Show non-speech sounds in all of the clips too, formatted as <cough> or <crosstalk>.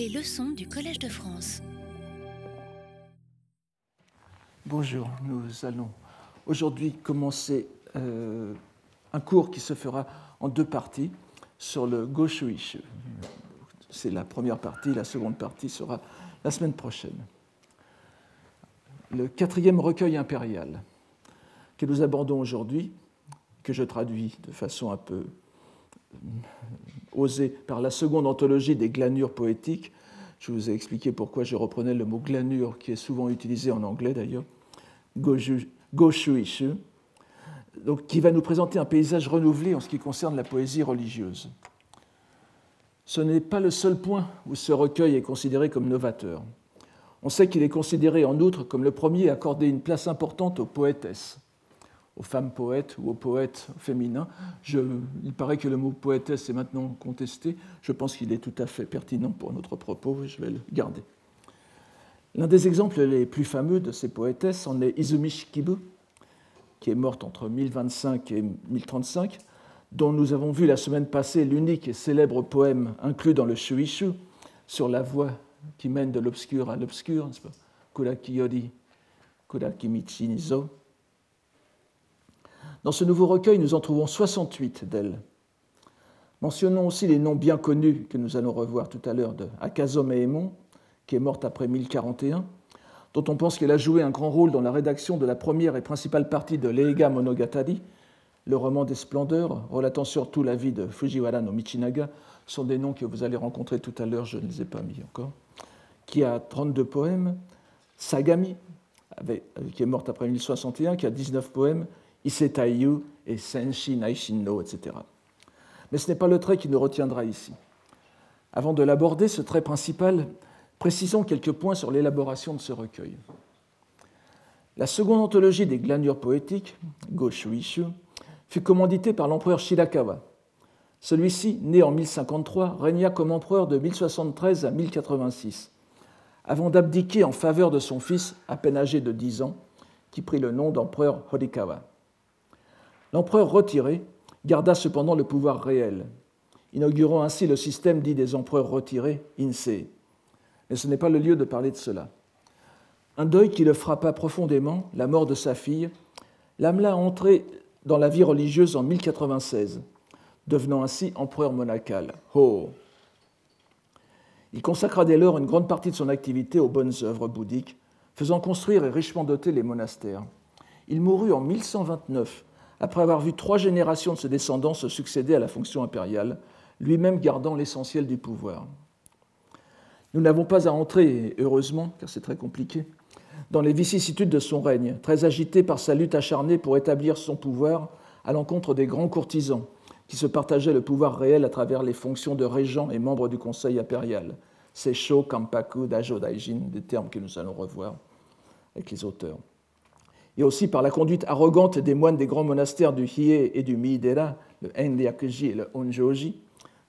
Les leçons du Collège de France. Bonjour, nous allons aujourd'hui commencer euh, un cours qui se fera en deux parties sur le Goshuishu. C'est la première partie, la seconde partie sera la semaine prochaine. Le quatrième recueil impérial que nous abordons aujourd'hui, que je traduis de façon un peu osée par la seconde anthologie des glanures poétiques. Je vous ai expliqué pourquoi je reprenais le mot glanure, qui est souvent utilisé en anglais d'ailleurs, Goshuishu, donc, qui va nous présenter un paysage renouvelé en ce qui concerne la poésie religieuse. Ce n'est pas le seul point où ce recueil est considéré comme novateur. On sait qu'il est considéré en outre comme le premier à accorder une place importante aux poétesses, aux femmes poètes ou aux poètes féminins. il paraît que le mot poétesse est maintenant contesté. Je pense qu'il est tout à fait pertinent pour notre propos, je vais le garder. L'un des exemples les plus fameux de ces poétesses en est Izumi Shikibu, qui est morte entre 1025 et 1035, dont nous avons vu la semaine passée l'unique et célèbre poème inclus dans le Shuishu sur la voie qui mène de l'obscur à l'obscur, n'est-ce pas? Kuraki Yori, Kuraki Michi Nizo. Dans ce nouveau recueil, nous en trouvons 68 d'elles. Mentionnons aussi les noms bien connus que nous allons revoir tout à l'heure de Akazo Meemon, qui est morte après 1041, dont on pense qu'elle a joué un grand rôle dans la rédaction de la première et principale partie de l'Eiga Monogatari, le roman des splendeurs, relatant surtout la vie de Fujiwara no Michinaga, sont des noms que vous allez rencontrer tout à l'heure, je ne les ai pas mis encore, qui a 32 poèmes, Sagami, qui est morte après 1061, qui a 19 poèmes, Isetaiyu et Senshi Naishinno, etc. Mais ce n'est pas le trait qui nous retiendra ici. Avant de l'aborder, ce trait principal Précisons quelques points sur l'élaboration de ce recueil. La seconde anthologie des glanures poétiques, Goshuishu, fut commanditée par l'empereur Shirakawa. Celui-ci, né en 1053, régna comme empereur de 1073 à 1086, avant d'abdiquer en faveur de son fils, à peine âgé de 10 ans, qui prit le nom d'empereur Horikawa. L'empereur retiré garda cependant le pouvoir réel, inaugurant ainsi le système dit des empereurs retirés, Insei mais ce n'est pas le lieu de parler de cela. Un deuil qui le frappa profondément, la mort de sa fille, l'amena à entrer dans la vie religieuse en 1096, devenant ainsi empereur monacal. Ho Il consacra dès lors une grande partie de son activité aux bonnes œuvres bouddhiques, faisant construire et richement doter les monastères. Il mourut en 1129, après avoir vu trois générations de ses descendants se succéder à la fonction impériale, lui-même gardant l'essentiel du pouvoir. Nous n'avons pas à entrer, heureusement, car c'est très compliqué, dans les vicissitudes de son règne, très agité par sa lutte acharnée pour établir son pouvoir à l'encontre des grands courtisans, qui se partageaient le pouvoir réel à travers les fonctions de régent et membre du conseil impérial. Seisho, Kampaku, Dajo, Daijin, des termes que nous allons revoir avec les auteurs. Et aussi par la conduite arrogante des moines des grands monastères du Hiei et du Miidera, le Enryakuji et le Honjoji,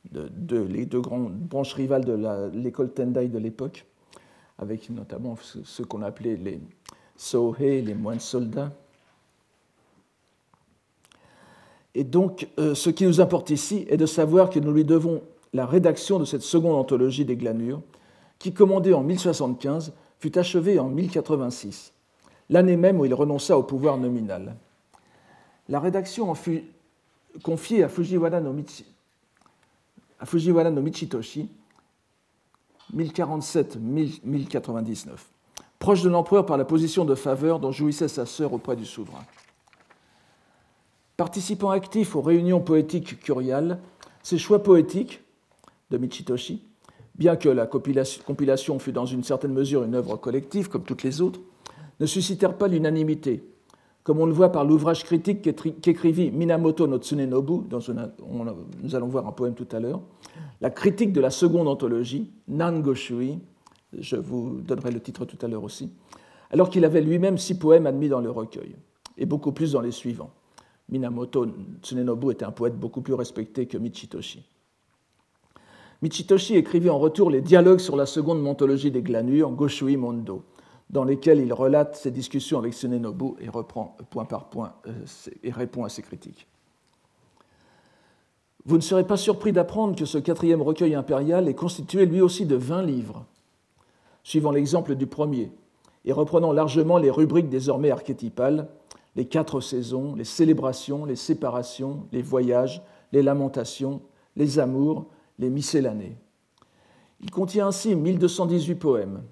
de, les deux grandes branches rivales de l'école Tendai de l'époque, avec notamment ce, qu'on appelait les Sohei, les moines soldats. Et donc, euh, ce qui nous importe ici est de savoir que nous lui devons la rédaction de cette seconde anthologie des glanures, qui, commandée en 1075, fut achevée en 1086, l'année même où il renonça au pouvoir nominal. La rédaction en fut confiée à Fujiwara no no Michitoshi, 1047-1099, proche de l'empereur par la position de faveur dont jouissait sa sœur auprès du souverain. Participant actif aux réunions poétiques curiales, ces choix poétiques de Michitoshi, bien que la compilation fût dans une certaine mesure une œuvre collective comme toutes les autres, ne suscitèrent pas l'unanimité, comme on le voit par l'ouvrage critique qu'écrivit Minamoto no Tsunenobu, dont nous allons voir un poème tout à l'heure, la critique de la seconde anthologie, Nangoshui, je vous donnerai le titre tout à l'heure aussi, alors qu'il avait lui-même six poèmes admis dans le recueil, et beaucoup plus dans les suivants. Minamoto Tsunenobu était un poète beaucoup plus respecté que Michitoshi. Michitoshi écrivit en retour les dialogues sur la seconde anthologie des glanures, Goshui Mondo, dans lesquels il relate ses discussions avec Tsunenobu et reprend point par point euh, et répond à ses critiques. Vous ne serez pas surpris d'apprendre que ce quatrième recueil impérial est constitué lui aussi de 20 livres, suivant l'exemple du premier, et reprenant largement les rubriques désormais archétypales, les quatre saisons, les célébrations, les séparations, les voyages, les lamentations, les amours, les miscellanées. Il contient ainsi 1218 poèmes.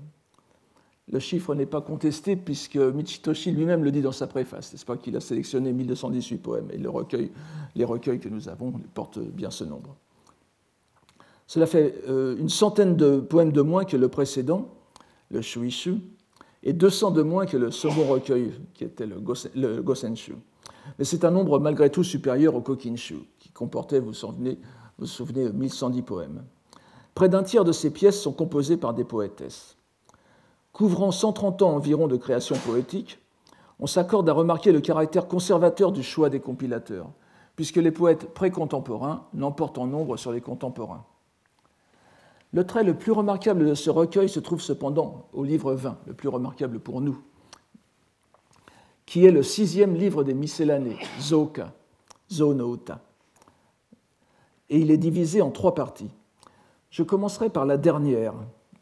Le chiffre n'est pas contesté puisque Michitoshi lui-même le dit dans sa préface, n'est-ce pas, qu'il a sélectionné 1218 poèmes et le recueil, les recueils que nous avons portent bien ce nombre. Cela fait euh, une centaine de poèmes de moins que le précédent, le Shuishu, et 200 de moins que le second recueil, qui était le, Gosenshu. Mais c'est un nombre malgré tout supérieur au Kokinshu, qui comportait, vous souvenez, vous vous souvenez 1110 poèmes. Près d'un tiers de ces pièces sont composées par des poétesses. Couvrant 130 ans environ de création poétique, on s'accorde à remarquer le caractère conservateur du choix des compilateurs, puisque les poètes précontemporains l'emportent en nombre sur les contemporains. Le trait le plus remarquable de ce recueil se trouve cependant au livre 20, le plus remarquable pour nous, qui est le sixième livre des miscellanées, Zoka, Zonouta. Et il est divisé en trois parties. Je commencerai par la dernière,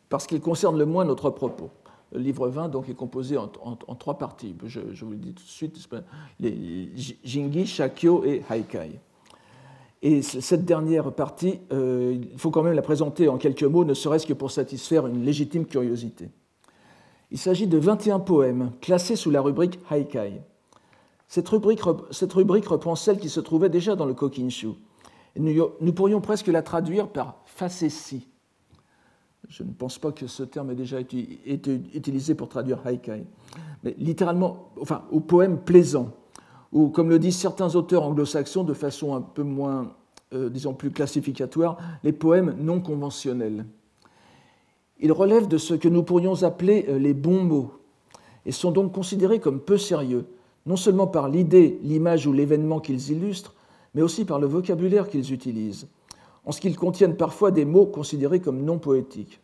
parce qu'il concerne le moins notre propos. Le livre 20 donc, est composé en, trois parties. Je, vous le dis tout de suite, les Jingi, Shakyo et Haikai. Et cette dernière partie, euh, il faut quand même la présenter en quelques mots, ne serait-ce que pour satisfaire une légitime curiosité. Il s'agit de 21 poèmes classés sous la rubrique Haikai. Cette rubrique, cette rubrique reprend celle qui se trouvait déjà dans le Kokinshu. Nous, nous pourrions presque la traduire par facétie. Je ne pense pas que ce terme ait déjà été, utilisé pour traduire Haikai. Mais littéralement, enfin, au poème plaisant ou comme le disent certains auteurs anglo-saxons de façon un peu moins, euh, disons, plus classificatoire, les poèmes non conventionnels. Ils relèvent de ce que nous pourrions appeler euh, les bons mots et sont donc considérés comme peu sérieux, non seulement par l'idée, l'image ou l'événement qu'ils illustrent, mais aussi par le vocabulaire qu'ils utilisent, en ce qu'ils contiennent parfois des mots considérés comme non poétiques.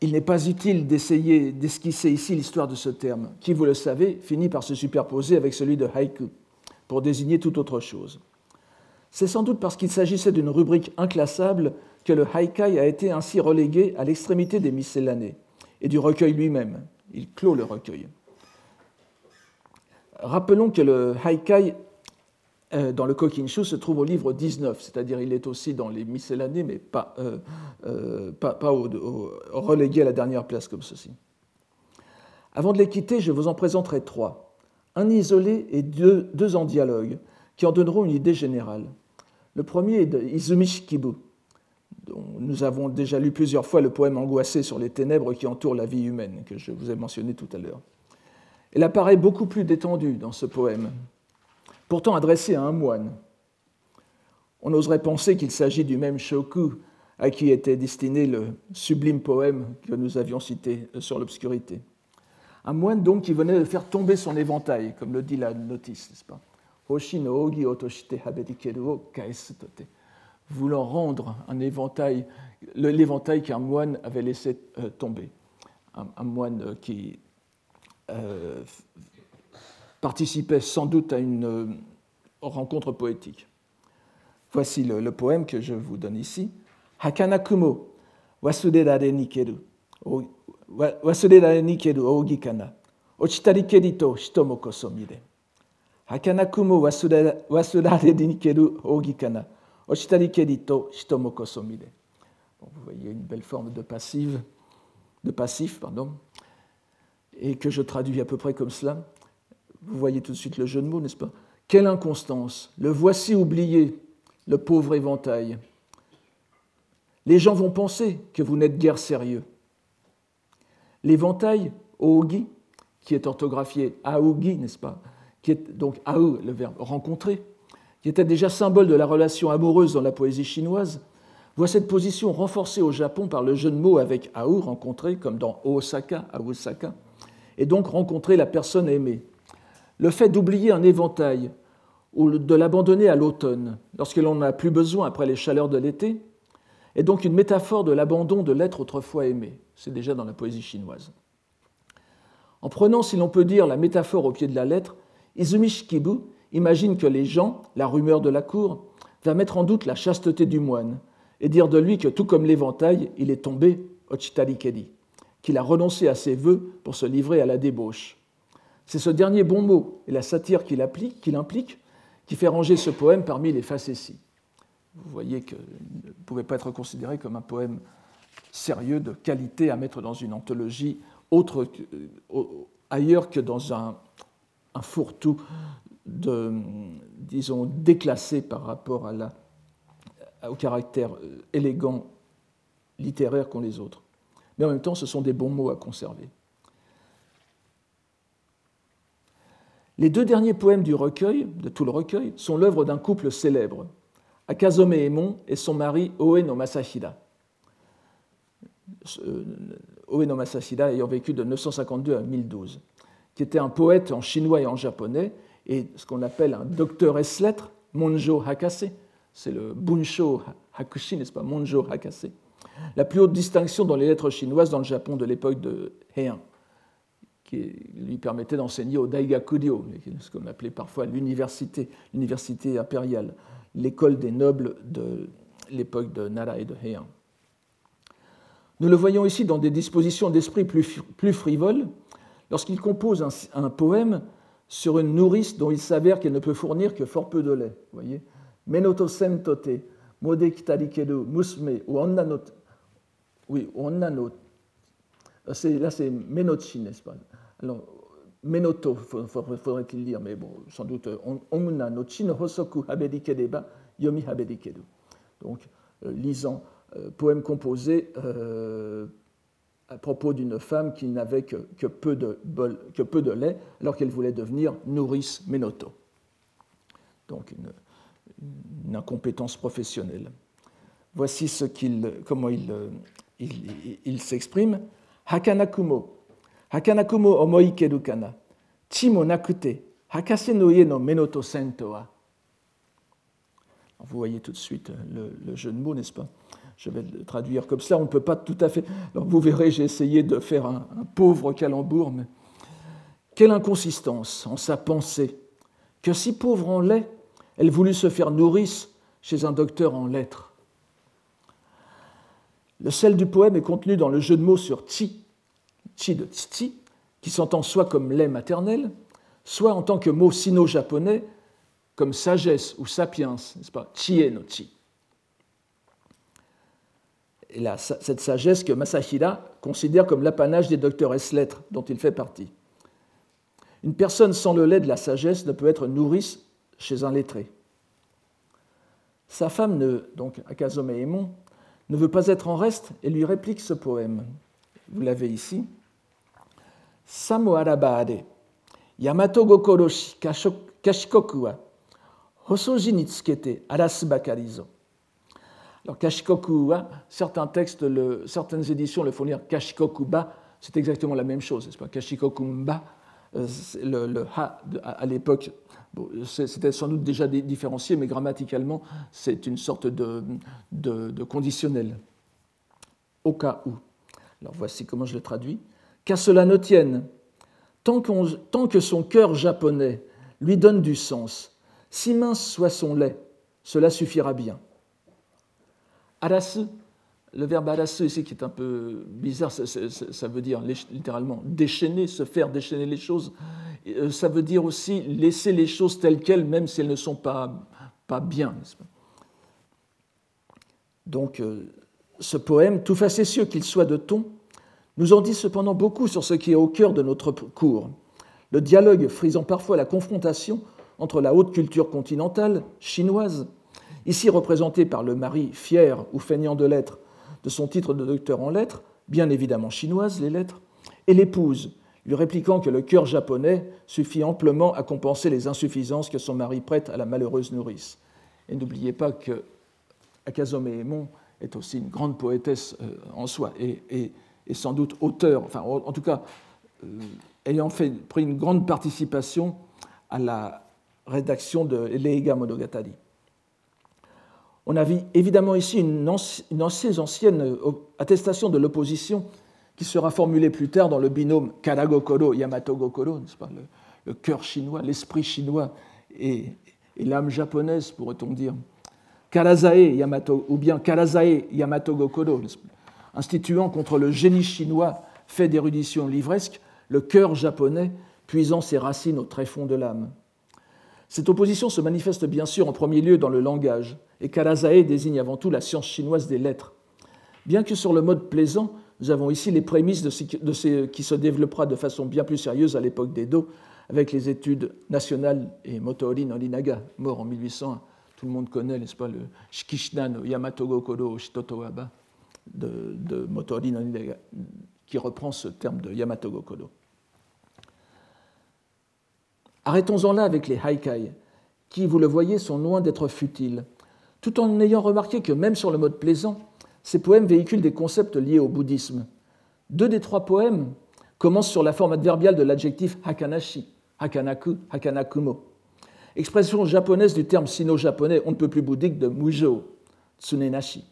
Il n'est pas utile d'essayer d'esquisser ici l'histoire de ce terme, qui, vous le savez, finit par se superposer avec celui de haïku, pour désigner toute autre chose. C'est sans doute parce qu'il s'agissait d'une rubrique inclassable que le haikai a été ainsi relégué à l'extrémité des miscellanées et du recueil lui-même. Il clôt le recueil. Rappelons que le haikai euh, dans le Kokinshu se trouve au livre 19, c'est-à-dire il est aussi dans les miscellanées, mais pas, euh, euh, relégué à la dernière place comme ceci. Avant de les quitter, je vous en présenterai trois, un isolé et deux, deux en dialogue, qui en donneront une idée générale. Le premier est de Izumi Shikibu, dont nous avons déjà lu plusieurs fois le poème angoissé sur les ténèbres qui entourent la vie humaine, que je vous ai mentionné tout à l'heure. Elle apparaît beaucoup plus détendue dans ce poème, pourtant adressé à un moine. On oserait penser qu'il s'agit du même Shoku à qui était destiné le sublime poème que nous avions cité sur l'obscurité. Un moine donc qui venait de faire tomber son éventail, comme le dit la notice, n'est-ce pas? Hoshi ogi otoshite o Voulant rendre un éventail, l'éventail qu'un moine avait laissé euh, tomber. Un, moine qui euh, participait sans doute à une euh, rencontre poétique. Voici le, poème que je vous donne ici. Hakanakumo wasudedare nikeru wasudedare nikeru ogikana ochitari kerito hitomoko somire. Hakanakumo wasudedare nikeru ogikana ochitari kerito hitomoko somire. Vous voyez une belle forme de passive, de passif, pardon, et que je traduis à peu près comme cela. Vous voyez tout de suite le jeu de mots, n'est-ce pas? Quelle inconstance Le voici oublié, le pauvre éventail. Les gens vont penser que vous n'êtes guère sérieux. L'éventail, Oogi, qui est orthographié Aougi, n'est-ce pas? Qui est donc Aou, le verbe rencontrer, qui était déjà symbole de la relation amoureuse dans la poésie chinoise, voit cette position renforcée au Japon par le jeu de mots avec Aou, rencontrer, comme dans Osaka, Osaka, et donc rencontrer la personne aimée. Le fait d'oublier un éventail ou de l'abandonner à l'automne, lorsque l'on n'en a plus besoin après les chaleurs de l'été, est donc une métaphore de l'abandon de l'être autrefois aimé. C'est déjà dans la poésie chinoise. En prenant, si l'on peut dire, la métaphore au pied de la lettre, Izumi Shikibu imagine que les gens, la rumeur de la cour, va mettre en doute la chasteté du moine et dire de lui que tout comme l'éventail, il est tombé Ochitarikedi, qu'il a renoncé à ses vœux pour se livrer à la débauche. C'est ce dernier bon mot et la satire qu'il implique qui fait ranger ce poème parmi les facéties. Vous voyez qu'il ne pouvait pas être considéré comme un poème sérieux, de qualité à mettre dans une anthologie autre euh, ailleurs que dans un, fourre-tout de, disons, déclassé par rapport au caractère euh, élégant littéraire qu'ont les autres. Mais en même temps, ce sont des bons mots à conserver. Les deux derniers poèmes du recueil, de tout le recueil, sont l'œuvre d'un couple célèbre, Akazome Emon et son mari Oe no Masahida. Euh, Oe no Masahida ayant vécu de 952 à 1012, qui était un poète en chinois et en japonais, et ce qu'on appelle un docteur S-lettres, Monjo Hakase, c'est le Bunsho Hakushi, n'est-ce pas, Monjo Hakase, la plus haute distinction dans les lettres chinoises dans le Japon de l'époque de Heian qui lui permettait d'enseigner au Daigakuryo, ce qu'on appelait parfois l'université, l'université impériale, l'école des nobles de l'époque de Nara et de Heian. Nous le voyons ici dans des dispositions d'esprit plus, frivoles, lorsqu'il compose un, poème sur une nourrice dont il s'avère qu'elle ne peut fournir que fort peu de lait. Vous voyez Menoto sentote, mode ou onnanot. Oui, onnanot. Là, c'est Menochi, n'est-ce pas? Alors, Menoto, faudrait-il dire, mais bon, sans doute, Onna no no hosoku habedikedeba yomi habedikedu. Donc, euh, lisant euh, poème composé euh, à propos d'une femme qui n'avait que, peu de lait, alors qu'elle voulait devenir nourrice Menoto. Donc, une, incompétence professionnelle. Voici ce qu'il, comment il, il s'exprime. Hakanakumo, Vous voyez tout de suite le, le jeu de mots, n'est-ce pas? Je vais le traduire comme ça, on ne peut pas tout à fait. Vous verrez, j'ai essayé de faire un, pauvre calembour, mais quelle inconsistance en sa pensée, que si pauvre en lait, elle voulut se faire nourrice chez un docteur en lettres. Le sel du poème est contenu dans le jeu de mots sur chi, chi de titi, qui s'entend soit comme lait maternel, soit en tant que mot sino-japonais comme sagesse ou sapiens, n'est-ce pas? Chie no chi. Et cette sagesse que Masahira considère comme l'apanage des docteurs S-lettres dont il fait partie. Une personne sans le lait de la sagesse ne peut être nourrice chez un lettré. Sa femme, donc Akazome Emon, ne veut pas être en reste et lui réplique ce poème. Vous l'avez ici. Samo arabade, Yamato gokoroshi kashikoku wa hosoji ni tsukete arasu bakarizo. Alors, kashikoku wa, certains textes, certaines éditions le font lire kashikokuba, c'est exactement la même chose, n'est-ce pas? Kashikokumba, euh, le, ha à l'époque, c'était sans doute déjà différencié, mais grammaticalement, c'est une sorte de, de, de conditionnel. Au cas où. Alors, voici comment je le traduis qu'à cela ne tienne, tant, que son cœur japonais lui donne du sens, si mince soit son lait, cela suffira bien. Arasu, le verbe arasu ici qui est un peu bizarre, ça, veut dire littéralement déchaîner, se faire déchaîner les choses. Euh, ça veut dire aussi laisser les choses telles quelles, même si elles ne sont pas, pas bien. Donc, euh, ce poème, tout facétieux qu'il soit de ton, nous en dit cependant beaucoup sur ce qui est au cœur de notre cours. Le dialogue frisant parfois la confrontation entre la haute culture continentale, chinoise, ici représentée par le mari fier ou feignant de lettres de son titre de docteur en lettres, bien évidemment chinoise les lettres, et l'épouse, lui répliquant que le cœur japonais suffit amplement à compenser les insuffisances que son mari prête à la malheureuse nourrice. Et n'oubliez pas que Akazome Emon est aussi une grande poétesse euh, en soi, et, et et sans doute auteur, enfin en tout cas euh, ayant fait, pris une grande participation à la rédaction de Leiga Monogatari. On a évidemment ici une, une assez ancienne euh, attestation de l'opposition qui sera formulée plus tard dans le binôme Karago-Koro-Yamato-Gokoro, le, le cœur chinois, l'esprit chinois et, l'âme japonaise, pourrait-on dire, Karazae Yamato, ou bien Karazae Yamato Gokodo, instituant contre le génie chinois fait d'érudition livresque le cœur japonais puisant ses racines au tréfonds de l'âme. Cette opposition se manifeste bien sûr en premier lieu dans le langage, et Karazae désigne avant tout la science chinoise des lettres. Bien que sur le mode plaisant, nous avons ici les prémices de ce qui se développera de façon bien plus sérieuse à l'époque d'Edo, avec les études nationales et Motoori Norinaga, mort en 1801. Tout le monde connaît, n'est-ce pas, le Shikishina no Yamato de, Motoori Norinaga, qui reprend ce terme de Yamato Gokodo. Arrêtons-en là avec les haikai, qui, vous le voyez, sont loin d'être futiles, tout en ayant remarqué que même sur le mode plaisant, ces poèmes véhiculent des concepts liés au bouddhisme. Deux des trois poèmes commencent sur la forme adverbiale de l'adjectif hakanashi, hakanaku, hakanakumo, expression japonaise du terme sino-japonais on ne peut plus bouddhique de mujo, tsunenashi.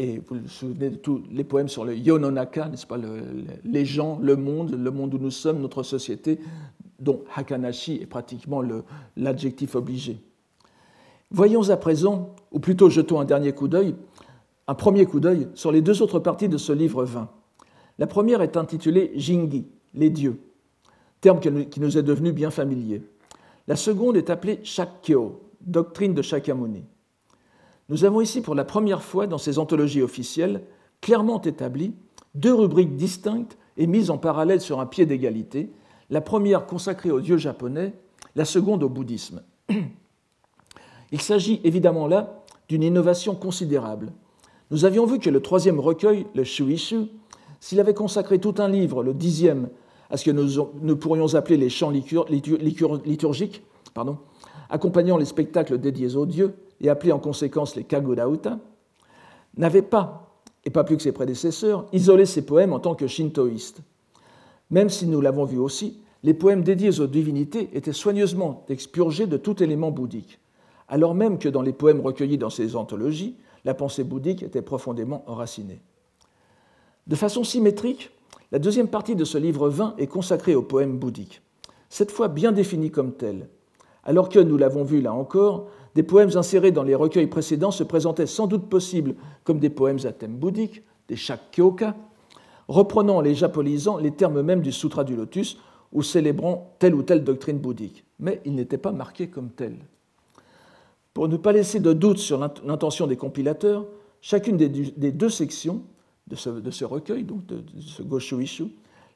Et vous vous souvenez de tous les poèmes sur le Yononaka, n'est-ce pas, les gens, le monde, le monde où nous sommes, notre société, dont Hakanashi est pratiquement l'adjectif obligé. Voyons à présent, ou plutôt jetons un dernier coup d'œil, un premier coup d'œil sur les deux autres parties de ce livre 20. La première est intitulée Jingi, les dieux, terme qui nous est devenu bien familier. La seconde est appelée Shakkyo, doctrine de Shakyamuni. Nous avons ici pour la première fois dans ces anthologies officielles clairement établi deux rubriques distinctes et mises en parallèle sur un pied d'égalité, la première consacrée aux dieux japonais, la seconde au bouddhisme. <clears throat> Il s'agit évidemment là d'une innovation considérable. Nous avions vu que le troisième recueil, le Shuishu, s'il avait consacré tout un livre, le dixième, à ce que nous, pourrions appeler les chants liturgiques, pardon, accompagnant les spectacles dédiés aux dieux, et appelés en conséquence les Kagurauta, n'avait pas, et pas plus que ses prédécesseurs, isolé ses poèmes en tant que shintoïstes. Même si nous l'avons vu aussi, les poèmes dédiés aux divinités étaient soigneusement expurgés de tout élément bouddhique, alors même que dans les poèmes recueillis dans ces anthologies, la pensée bouddhique était profondément enracinée. De façon symétrique, la deuxième partie de ce livre 20 est consacrée aux poèmes bouddhiques, cette fois bien définis comme tels, alors que, nous l'avons vu là encore, des poèmes insérés dans les recueils précédents se présentaient sans doute possibles comme des poèmes à thème bouddhique, des shakkyoka, reprenant les japonisant les termes mêmes du Sutra du Lotus ou célébrant telle ou telle doctrine bouddhique. Mais ils n'étaient pas marqués comme tels. Pour ne pas laisser de doute sur l'intention des compilateurs, chacune des deux sections de ce, recueil, donc de, ce Goshuishu,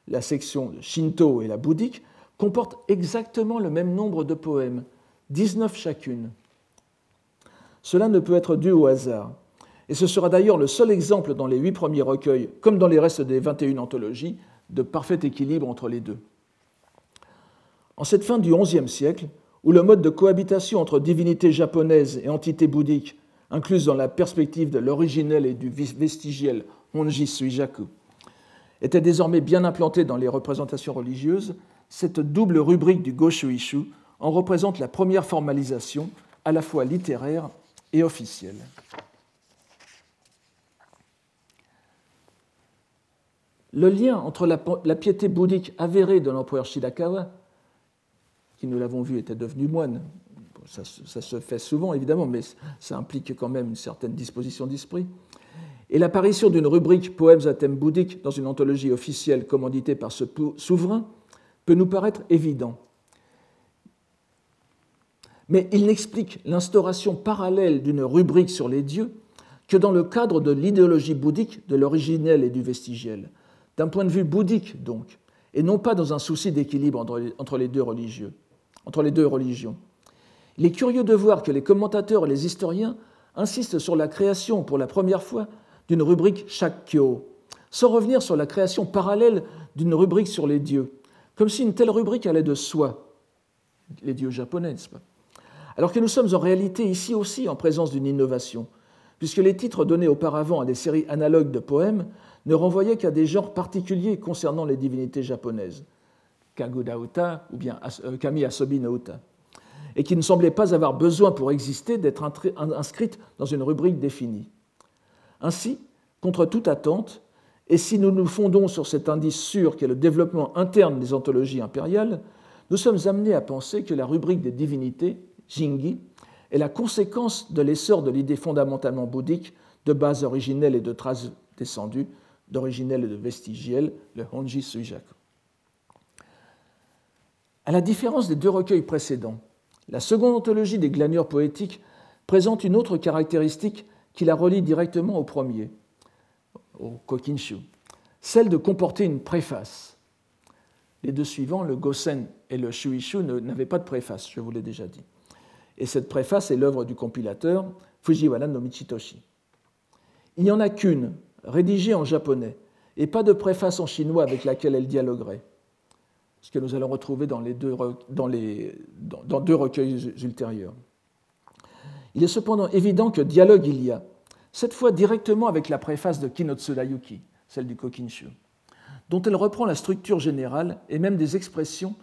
la section Shinto et la bouddhique, comportent exactement le même nombre de poèmes, 19 chacune. Cela ne peut être dû au hasard. Et ce sera d'ailleurs le seul exemple dans les huit premiers recueils, comme dans les restes des 21 anthologies, de parfait équilibre entre les deux. En cette fin du XIe siècle, où le mode de cohabitation entre divinité japonaise et entité bouddhique, incluse dans la perspective de l'originel et du vestigiel Honji Suijaku, était désormais bien implanté dans les représentations religieuses, cette double rubrique du Goshuishu en représente la première formalisation, à la fois littéraire et officielle. Le lien entre la, piété bouddhique avérée de l'empereur Shirakawa, qui nous l'avons vu était devenu moine, ça, se fait souvent évidemment, mais ça implique quand même une certaine disposition d'esprit, et l'apparition d'une rubrique poèmes à thème bouddhique dans une anthologie officielle commanditée par ce souverain peut nous paraître évident. Mais il n'explique l'instauration parallèle d'une rubrique sur les dieux que dans le cadre de l'idéologie bouddhique de l'originel et du vestigiel, d'un point de vue bouddhique donc, et non pas dans un souci d'équilibre entre les deux religieux, entre les deux religions. Il est curieux de voir que les commentateurs et les historiens insistent sur la création pour la première fois d'une rubrique Shakkyo, sans revenir sur la création parallèle d'une rubrique sur les dieux, comme si une telle rubrique allait de soi, les dieux japonais, n'est-ce pas? Alors que nous sommes en réalité ici aussi en présence d'une innovation, puisque les titres donnés auparavant à des séries analogues de poèmes ne renvoyaient qu'à des genres particuliers concernant les divinités japonaises, Kaguda-uta ou bien euh, Kami Asobi no et qui ne semblaient pas avoir besoin pour exister d'être inscrites dans une rubrique définie. Ainsi, contre toute attente, et si nous nous fondons sur cet indice sûr qu'est le développement interne des anthologies impériales, nous sommes amenés à penser que la rubrique des divinités Jingi, est la conséquence de l'essor de l'idée fondamentalement bouddhique de base originelle et de traces descendues, d'originelle et de vestigielle, le Honji Suijaku. À la différence des deux recueils précédents, la seconde anthologie des glanures poétiques présente une autre caractéristique qui la relie directement au premier, au Kokinshu, celle de comporter une préface. Les deux suivants, le Gosen et le Shuishu, n'avaient pas de préface, je vous l'ai déjà dit. Et cette préface est l'œuvre du compilateur Fujiwara no Michitoshi. Il n'y en a qu'une, rédigée en japonais, et pas de préface en chinois avec laquelle elle dialoguerait, ce que nous allons retrouver dans, les deux, dans, les, dans deux recueils ultérieurs. Il est cependant évident que dialogue il y a, cette fois directement avec la préface de Kinotsura Yuki, celle du Kokinshu, dont elle reprend la structure générale et même des expressions,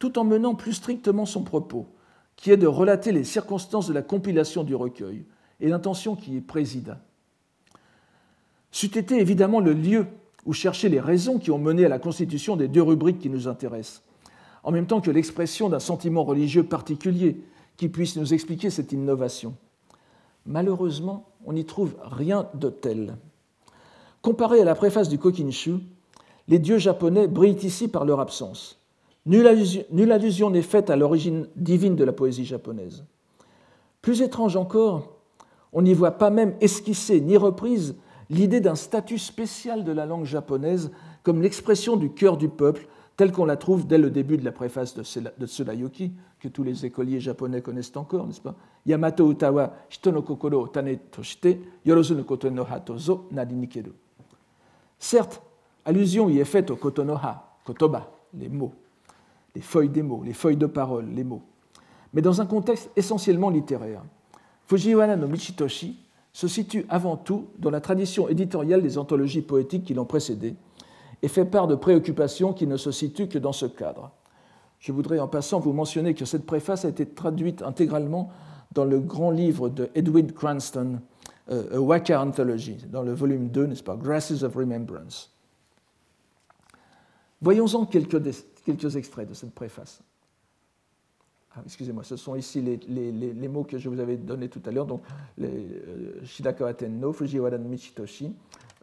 tout en menant plus strictement son propos, qui est de relater les circonstances de la compilation du recueil et l'intention qui y présida. C'eût été évidemment le lieu où chercher les raisons qui ont mené à la constitution des deux rubriques qui nous intéressent, en même temps que l'expression d'un sentiment religieux particulier qui puisse nous expliquer cette innovation. Malheureusement, on n'y trouve rien de tel. Comparé à la préface du Kokinshu, les dieux japonais brillent ici par leur absence. Nulle allusion, n'est faite à l'origine divine de la poésie japonaise. Plus étrange encore, on n'y voit pas même esquissée ni reprise l'idée d'un statut spécial de la langue japonaise comme l'expression du cœur du peuple, telle qu'on la trouve dès le début de la préface de Tsurayuki, que tous les écoliers japonais connaissent encore, n'est-ce pas? Yamato utawa hito no kokoro tane toshite yorozu no koto no ha tozo nikeru. Certes, allusion y est faite au kotonoha, kotoba, les mots, les feuilles des mots, les feuilles de parole, les mots, mais dans un contexte essentiellement littéraire. Fujiwara no Michitoshi se situe avant tout dans la tradition éditoriale des anthologies poétiques qui l'ont précédé et fait part de préoccupations qui ne se situent que dans ce cadre. Je voudrais en passant vous mentionner que cette préface a été traduite intégralement dans le grand livre de Edwin Cranston, euh, A Waka Anthology, dans le volume 2, n'est-ce pas, Grasses of Remembrance. Voyons-en quelques, quelques extraits de cette préface. Ah, excusez-moi, ce sont ici les, les, mots que je vous avais donnés tout à l'heure, donc les, euh, Shidakawa Tenno, Fujiwara Michitoshi,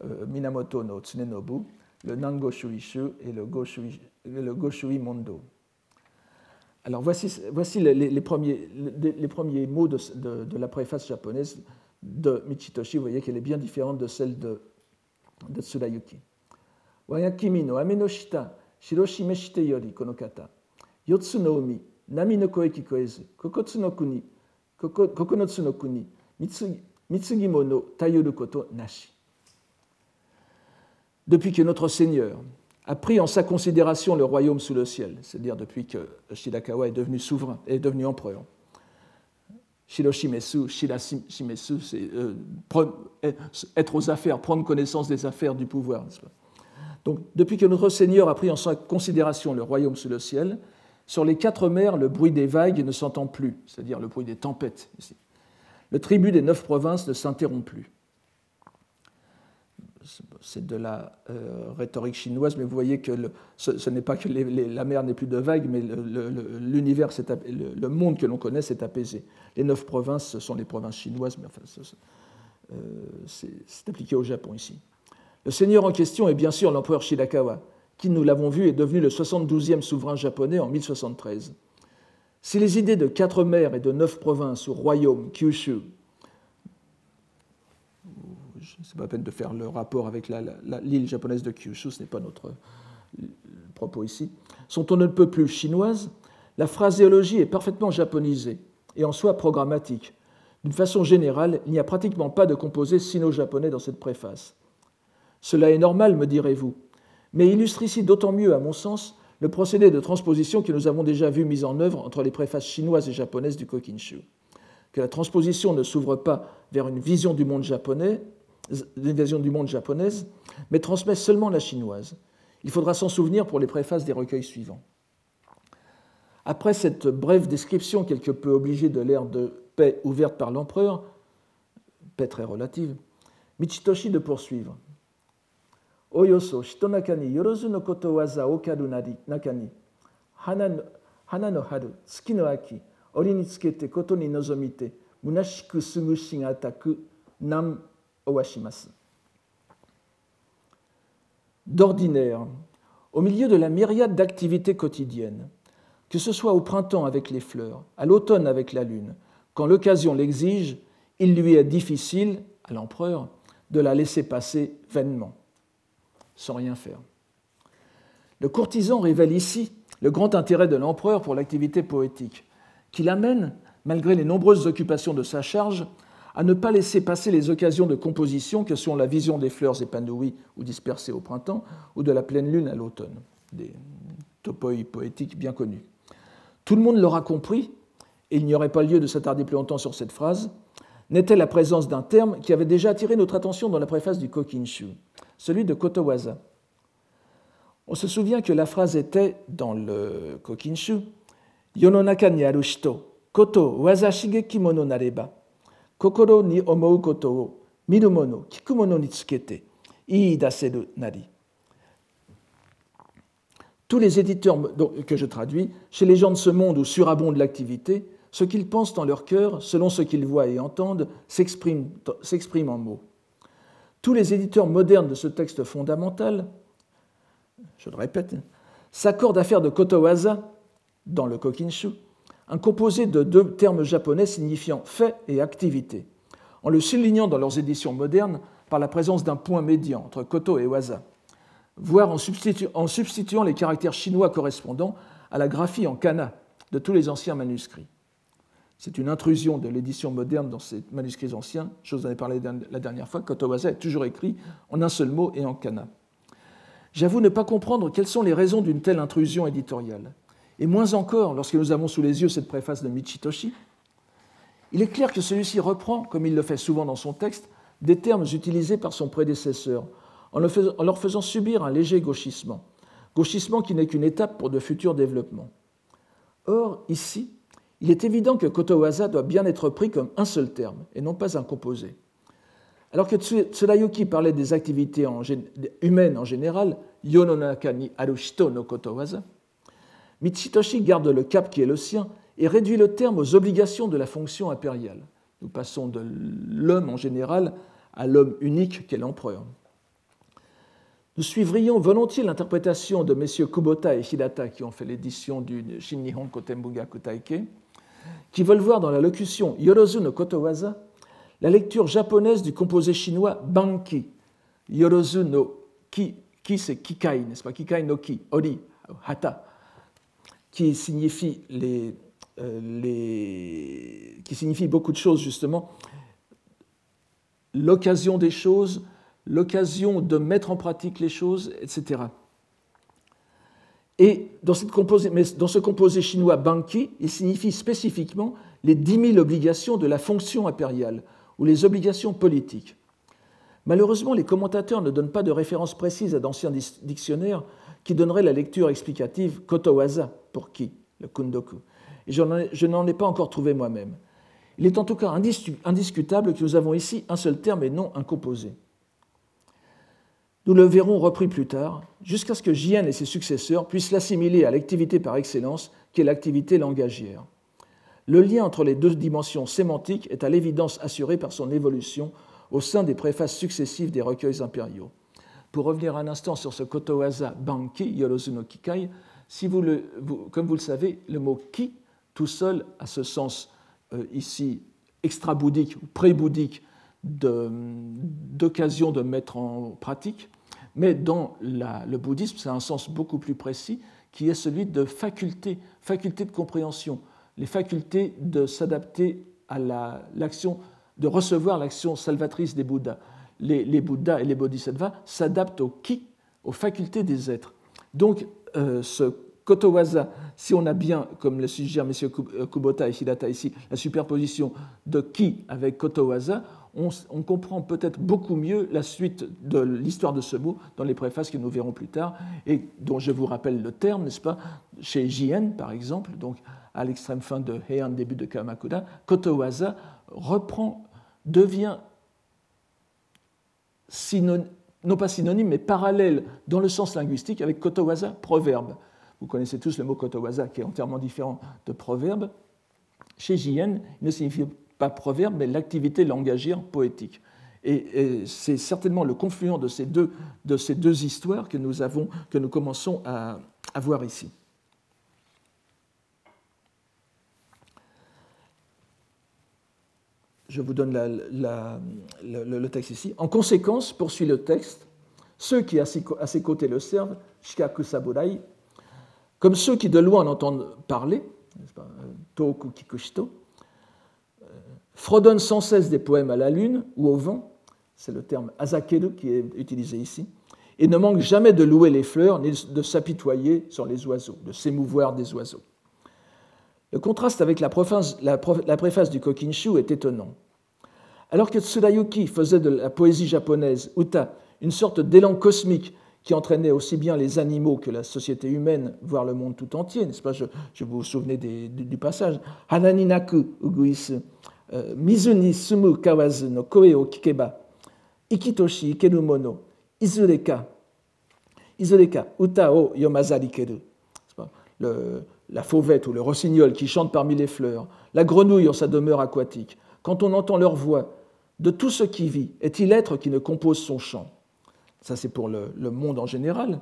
euh, Minamoto no Tsunenobu, le Nango Shuishu et le Goshui, Mondo. Alors voici, voici les, premiers, les, premiers, mots de, de, de, la préface japonaise de Michitoshi. Vous voyez qu'elle est bien différente de celle de, de Tsurayuki. Wayakimi no ame no shita, shiroshimeshite yori konokata, yotsu no umi, nami no koe kikoezu, kokotsu no kuni, kokonotsu no kuni, mitsugimo no tayuru koto nashi. Depuis que notre Seigneur a pris en sa considération le royaume sous le ciel, c'est-à-dire depuis que Shirakawa est devenu souverain, est devenu empereur. Shiroshimesu, Shirashimesu, c'est euh, être aux affaires, prendre connaissance des affaires du pouvoir. Donc, depuis que notre Seigneur a pris en sa considération le royaume sous le ciel, sur les quatre mers, le bruit des vagues ne s'entend plus, c'est-à-dire le bruit des tempêtes. Le tribut des neuf provinces ne s'interrompt plus c'est de la euh, rhétorique chinoise, mais vous voyez que ce, n'est pas que la mer n'est plus de vagues, mais l'univers, le, monde que l'on connaît s'est apaisé. Les neuf provinces, ce sont les provinces chinoises, mais enfin, euh, c'est appliqué au Japon ici. Le seigneur en question est bien sûr l'empereur Shirakawa, qui, nous l'avons vu, est devenu le 72e souverain japonais en 1073. Si les idées de quatre mers et de neuf provinces ou royaumes, Kyushu, ce n'est pas la peine de faire le rapport avec l'île japonaise de Kyushu, ce n'est pas notre euh, propos ici, sont on ne peut plus chinoises, la phraséologie est parfaitement japonisée et en soi programmatique. D'une façon générale, il n'y a pratiquement pas de composé sino-japonais dans cette préface. Cela est normal, me direz-vous, mais illustre ici d'autant mieux, à mon sens, le procédé de transposition que nous avons déjà vu mis en œuvre entre les préfaces chinoises et japonaises du Kokinshu. Que la transposition ne s'ouvre pas vers une vision du monde japonais, l'invasion du monde japonaise, mais transmet seulement la chinoise. Il faudra s'en souvenir pour les préfaces des recueils suivants. Après cette brève description quelque peu obligée de l'ère de paix ouverte par l'empereur, paix très relative, Michitoshi de poursuivre. Oyoso yorozu no nakani hana no haru tsuki no aki ori munashiku nam owashimasu. D'ordinaire, au milieu de la myriade d'activités quotidiennes, que ce soit au printemps avec les fleurs, à l'automne avec la lune, quand l'occasion l'exige, il lui est difficile, à l'empereur, de la laisser passer vainement, sans rien faire. Le courtisan révèle ici le grand intérêt de l'empereur pour l'activité poétique, qui l'amène, malgré les nombreuses occupations de sa charge, à ne pas laisser passer les occasions de composition que sont la vision des fleurs épanouies ou dispersées au printemps ou de la pleine lune à l'automne, des topoi poétiques bien connus. Tout le monde l'aura compris, et il n'y aurait pas lieu de s'attarder plus longtemps sur cette phrase, n'était la présence d'un terme qui avait déjà attiré notre attention dans la préface du Kokinshu, celui de Kotowaza. On se souvient que la phrase était, dans le Kokinshu, Yononaka ni aru shito, koto waza shigeki mono nareba, Tous les éditeurs, que je traduis, chez les gens de ce monde où surabonde l'activité, ce qu'ils pensent dans leur cœur, selon ce qu'ils voient et entendent, s'expriment en mots. Tous les éditeurs modernes de ce texte fondamental, je le répète, s'accordent à faire de kotowaza, dans le kokinshu, un composé de deux termes japonais signifiant fait et activité, en le soulignant dans leurs éditions modernes par la présence d'un point médian entre koto et waza, voire en, substituant les caractères chinois correspondant à la graphie en kana de tous les anciens manuscrits. C'est une intrusion de l'édition moderne dans ces manuscrits anciens. Je vous en ai parlé la dernière fois. Kotowaza est toujours écrit en un seul mot et en kana. J'avoue ne pas comprendre quelles sont les raisons d'une telle intrusion éditoriale. Et moins encore lorsque nous avons sous les yeux cette préface de Michitoshi. Il est clair que celui-ci reprend, comme il le fait souvent dans son texte, des termes utilisés par son prédécesseur, en leur faisant subir un léger gauchissement, gauchissement qui n'est qu'une étape pour de futurs développements. Or, ici, il est évident que Kotowaza doit bien être pris comme un seul terme et non pas un composé. Alors que Tsurayuki parlait des activités humaines en général, Yononaka ni Arushito no Kotowaza, Michitoshi garde le cap qui est le sien et réduit le terme aux obligations de la fonction impériale. Nous passons de l'homme en général à l'homme unique qu'est l'empereur. Nous suivrions volontiers l'interprétation de messieurs Kubota et Hidata qui ont fait l'édition du Nihon Kotenbuga Kutaike, qui veulent voir dans la locution Yorozu no Kotowaza la lecture japonaise du composé chinois Banki. Yorozu no Ki, Ki c'est Kikai, n'est-ce pas? Kikai no Ki, Ori, Hata, qui signifie, les, euh, qui signifie beaucoup de choses justement. L'occasion des choses, l'occasion de mettre en pratique les choses, etc. Et dans, ce composé chinois banqi, il signifie spécifiquement les dix mille obligations de la fonction impériale ou les obligations politiques. Malheureusement, les commentateurs ne donnent pas de références précises à d'anciens dictionnaires qui donneraient la lecture explicative kotowaza pour qui, le kundoku. Je n'en ai pas encore trouvé moi-même. Il est en tout cas indiscutable que nous avons ici un seul terme et non un composé. Nous le verrons repris plus tard, jusqu'à ce que Jien et ses successeurs puissent l'assimiler à l'activité par excellence, qui est l'activité langagière. Le lien entre les deux dimensions sémantiques est à l'évidence assuré par son évolution au sein des préfaces successives des recueils impériaux. Pour revenir un instant sur ce kotowaza banki, yorozu no kikai, si vous comme vous le savez, le mot ki, tout seul, a ce sens euh, ici extra-bouddhique ou pré-bouddhique d'occasion de mettre en pratique, mais dans le bouddhisme, c'est un sens beaucoup plus précis qui est celui de faculté, faculté de compréhension, les facultés de s'adapter à l'action, de recevoir l'action salvatrice des Bouddhas. Les, Bouddhas et les Bodhisattvas s'adaptent au ki, aux facultés des êtres. Donc, euh, ce Kotowaza, si on a bien, comme le suggère M. Kubota et Hidata ici, la superposition de ki avec Kotowaza, on, comprend peut-être beaucoup mieux la suite de l'histoire de ce mot dans les préfaces que nous verrons plus tard, et dont je vous rappelle le terme, n'est-ce pas, chez Jien, par exemple, donc à l'extrême fin de Heian, début de Kamakuda, Kotowaza reprend, devient non pas synonyme, mais parallèle dans le sens linguistique avec Kotowaza, proverbe. Vous connaissez tous le mot Kotowaza qui est entièrement différent de proverbe. Chez Jien, il ne signifie pas proverbe, mais l'activité langagière poétique. Et, c'est certainement le confluent de ces, deux, histoires que nous, avons, que nous commençons à, voir ici. Je vous donne le, texte ici. En conséquence, poursuit le texte, ceux qui à ses, côtés le servent, Shikaku Saburai, comme ceux qui de loin en entendent parler, Toku Kikushito, fredonnent sans cesse des poèmes à la lune ou au vent, c'est le terme azakeru qui est utilisé ici, et ne manquent jamais de louer les fleurs ni de s'apitoyer sur les oiseaux, de s'émouvoir des oiseaux. Le contraste avec la préface, du Kokinshu est étonnant. Alors que Tsurayuki faisait de la poésie japonaise, Uta, une sorte d'élan cosmique qui entraînait aussi bien les animaux que la société humaine, voire le monde tout entier, n'est-ce pas? Je, vous souvenez du, passage. Hananinaku uguisu, euh, Mizuni sumu kawazu no koe o kikeba, ikitoshi ikeru mono, izureka, izureka, uta o yomazarikeru. Le, la fauvette ou le rossignol qui chante parmi les fleurs, la grenouille en sa demeure aquatique, quand on entend leur voix, de tout ce qui vit, est-il être qui ne compose son chant? Ça, c'est pour le, monde en général.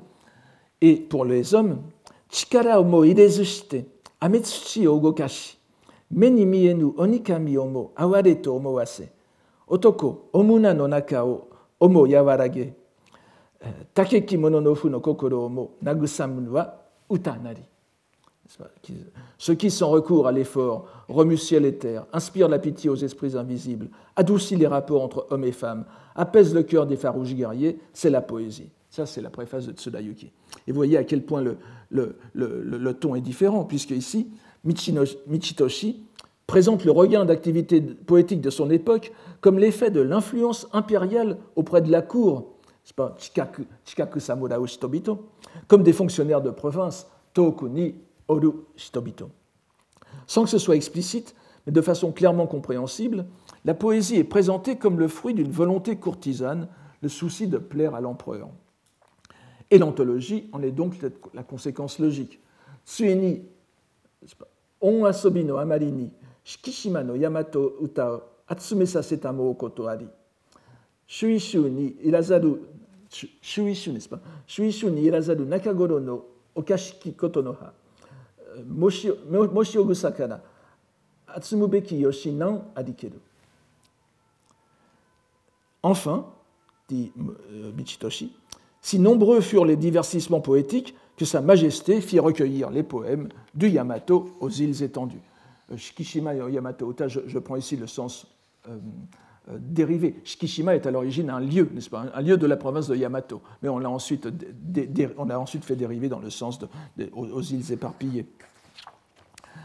Et pour les hommes, Chikara omo irezushite, ametsuchi ogokashi, meni mienu onikami omo awareto omo ase, otoko omuna no naka o omo yawarage, eh, takeki mononofu no kokoro omo nagusamu wa utanari. Ceux qui, sans recours à l'effort, remuent ciel et terre, inspirent la pitié aux esprits invisibles, adoucissent les rapports entre hommes et femmes, apaisent le cœur des farouches guerriers, c'est la poésie. Ça, c'est la préface de Tsudayuki. Et vous voyez à quel point le, ton est différent, puisque ici, Michitoshi présente le regain d'activité poétique de son époque comme l'effet de l'influence impériale auprès de la cour, Chikaku, comme des fonctionnaires de province, Toku ni Oru Shitobito. Sans que ce soit explicite, mais de façon clairement compréhensible, la poésie est présentée comme le fruit d'une volonté courtisane, le souci de plaire à l'empereur. Et l'anthologie en est donc la conséquence logique. Tsueni on asobi no amari ni shikishima no yamato uta o atsume saseta mo koto ari. Shuishu ni irazaru shuishu n'est-ce pas? Shuishu ni irazaru nakagoro no okashiki Enfin, dit euh, Michitoshi, si nombreux furent les divertissements poétiques que Sa Majesté fit recueillir les poèmes du Yamato aux îles étendues. Euh, Shikishima et Yamato je, prends ici le sens euh, dérivé. Shikishima est à l'origine un lieu, n'est-ce pas, un lieu de la province de Yamato, mais on l'a ensuite, a ensuite fait dériver dans le sens de, aux îles éparpillées.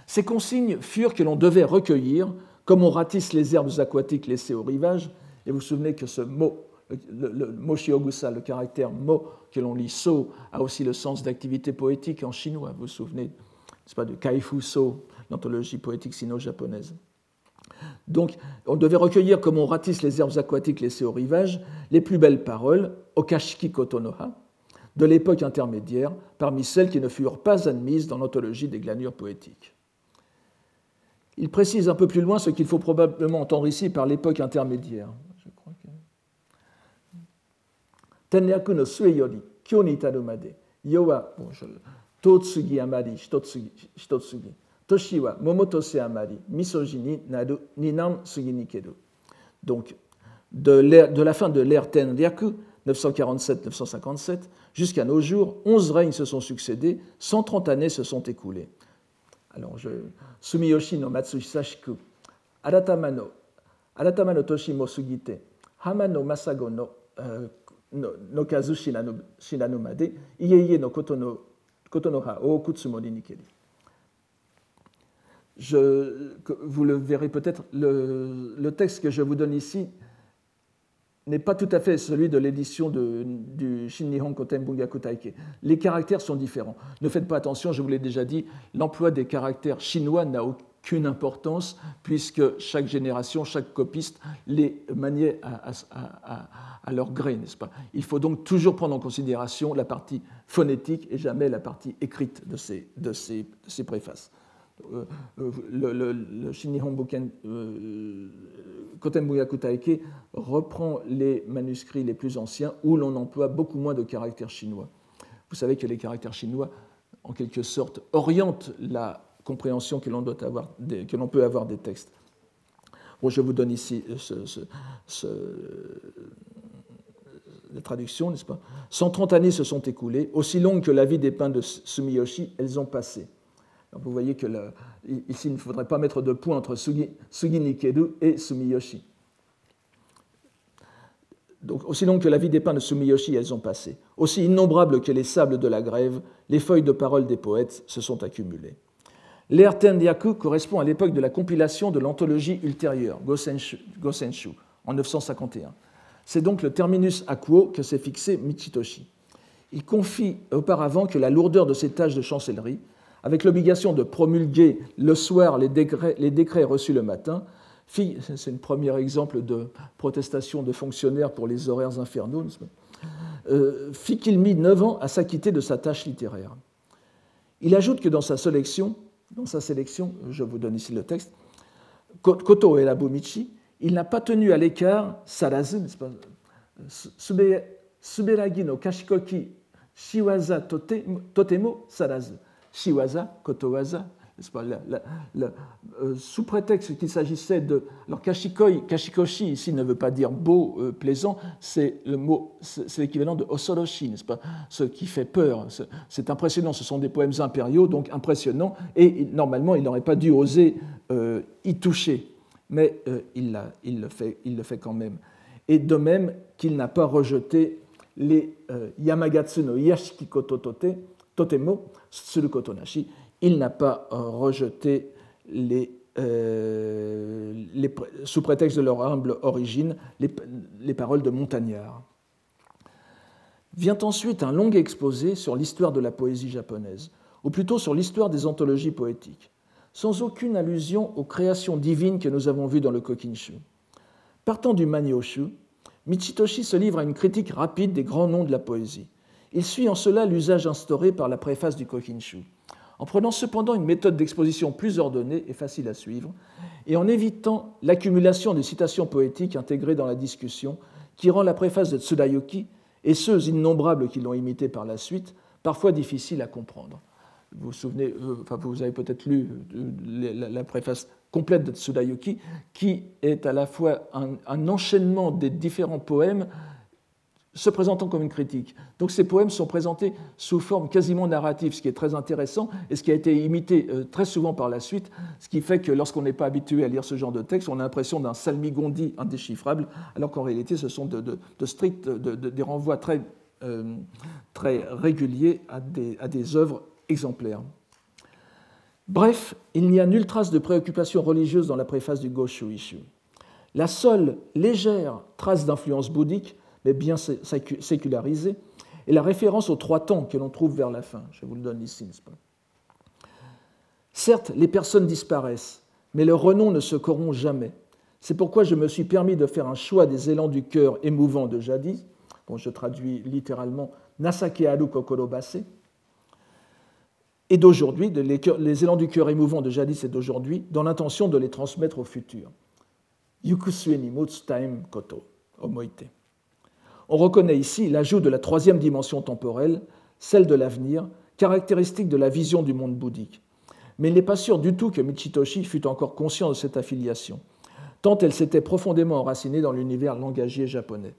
Ces consignes furent que l'on devait recueillir, comme on ratisse les herbes aquatiques laissées au rivage, et vous vous souvenez que ce mot le, le, Moshiogusa, le caractère mo que l'on lit so, a aussi le sens d'activité poétique en chinois. Vous vous souvenez, n'est-ce pas, de Kaifu So, l'anthologie poétique sino-japonaise. Donc, on devait recueillir, comme on ratisse les herbes aquatiques laissées au rivage, les plus belles paroles, Okashiki Kotonoha, de l'époque intermédiaire, parmi celles qui ne furent pas admises dans l'anthologie des glanures poétiques. Il précise un peu plus loin ce qu'il faut probablement entendre ici par l'époque intermédiaire. Je crois que... No totsugi amari. Toshi wa momotose amari, misogyni naru, ninan suginikeru. Donc, de, de, la fin de l'ère Tenryaku, 947-957, jusqu'à nos jours, 11 règnes se sont succédés, 130 années se sont écoulées. Alors, je... Sumiyoshi no Matsusashiku, Aratama no, Aratama no Toshi mo sugite, Hama no Masago no, euh, no, no Kazu Shinanumade, Ieye no Kotonoha o Kutsumori Nikeri. Vous le verrez peut-être, le, texte que je vous donne ici n'est pas tout à fait celui de l'édition du Shin Nihon Koten Bungaku Taike. Les caractères sont différents. Ne faites pas attention, je vous l'ai déjà dit, l'emploi des caractères chinois n'a aucune importance puisque chaque génération, chaque copiste les maniait à, leur gré, n'est-ce pas? Il faut donc toujours prendre en considération la partie phonétique et jamais la partie écrite de ces préfaces. Le, le, le Shinihon Kutaike reprend les manuscrits les plus anciens où l'on emploie beaucoup moins de caractères chinois. Vous savez que les caractères chinois, en quelque sorte, orientent la compréhension que l'on peut avoir des textes. Bon, je vous donne ici ce, la traduction, n'est-ce pas? 130 années se sont écoulées, aussi longues que la vie des pins de Sumiyoshi, elles ont passé. Vous voyez que ici, il ne faudrait pas mettre de point entre Sugi, et Sumiyoshi. Donc, aussi longues que la vie des pins de Sumiyoshi, elles ont passé. Aussi innombrables que les sables de la grève, les feuilles de parole des poètes se sont accumulées. L'ère Tenryaku correspond à l'époque de la compilation de l'anthologie ultérieure, Gosenshu, en 951. C'est donc le terminus aquo que s'est fixé Michitoshi. Il confie auparavant que la lourdeur de ses tâches de chancellerie, avec l'obligation de promulguer le soir les décrets, reçus le matin, c'est un premier exemple de protestation de fonctionnaires pour les horaires infernaux, euh, fit qu'il mit neuf ans à s'acquitter de sa tâche littéraire. Il ajoute que dans sa sélection, dans sa sélection, je vous donne ici le texte, Koto et Labomichi, il n'a pas tenu à l'écart Sarazu, Suberagi no Kashikoki Shiwaza Totemo Sarazu. Shiwaza, Kotowaza, euh, sous prétexte qu'il s'agissait de. Alors, kashikoi, kashikoshi, ici, ne veut pas dire beau, euh, plaisant, c'est le mot, c'est l'équivalent de osoroshi, n'est-ce pas Ce qui fait peur. C'est impressionnant, ce sont des poèmes impériaux, donc impressionnants, et normalement, il n'aurait pas dû oser euh, y toucher, mais il, il, le fait, il le fait quand même. Et de même qu'il n'a pas rejeté les Yamagatsu no Yashiki Kototote, Totemo, Tsurukotonashi, il n'a pas euh, rejeté euh, sous prétexte de leur humble origine les, paroles de Montagnard. Vient ensuite un long exposé sur l'histoire de la poésie japonaise, ou plutôt sur l'histoire des anthologies poétiques, sans aucune allusion aux créations divines que nous avons vues dans le Kokinshu. Partant du Manyoshu, Michitoshi se livre à une critique rapide des grands noms de la poésie. Il suit en cela l'usage instauré par la préface du Kokinshu en prenant cependant une méthode d'exposition plus ordonnée et facile à suivre, et en évitant l'accumulation des citations poétiques intégrées dans la discussion qui rend la préface de Tsurayuki et ceux innombrables qui l'ont imité par la suite parfois difficiles à comprendre. Vous vous euh, avez peut-être lu euh, la, préface complète de Tsurayuki, qui est à la fois un enchaînement des différents poèmes se présentant comme une critique. Donc ces poèmes sont présentés sous forme quasiment narrative, ce qui est très intéressant et ce qui a été imité euh, très souvent par la suite, ce qui fait que lorsqu'on n'est pas habitué à lire ce genre de texte, on a l'impression d'un salmigondi indéchiffrable, alors qu'en réalité ce sont de, de, des renvois très, euh, très réguliers à des, à des œuvres exemplaires. Bref, il n'y a nulle trace de préoccupation religieuse dans la préface du Goshu Ishu. La seule légère trace d'influence bouddhique mais bien sécularisé, et la référence aux trois temps que l'on trouve vers la fin. Je vous le donne ici, n'est-ce pas? Certes, les personnes disparaissent, mais le renom ne se corrompt jamais. C'est pourquoi je me suis permis de faire un choix des élans du cœur émouvant de jadis, bon, je traduis littéralement Nasake Aru Kokorobase, et d'aujourd'hui, les élans du cœur émouvant de jadis et d'aujourd'hui, dans l'intention de les transmettre au futur. Yukusue ni time koto, omoite. On reconnaît ici l'ajout de la troisième dimension temporelle, celle de l'avenir, caractéristique de la vision du monde bouddhique. Mais il n'est pas sûr du tout que Michitoshi fût encore conscient de cette affiliation, tant elle s'était profondément enracinée dans l'univers langagier japonais.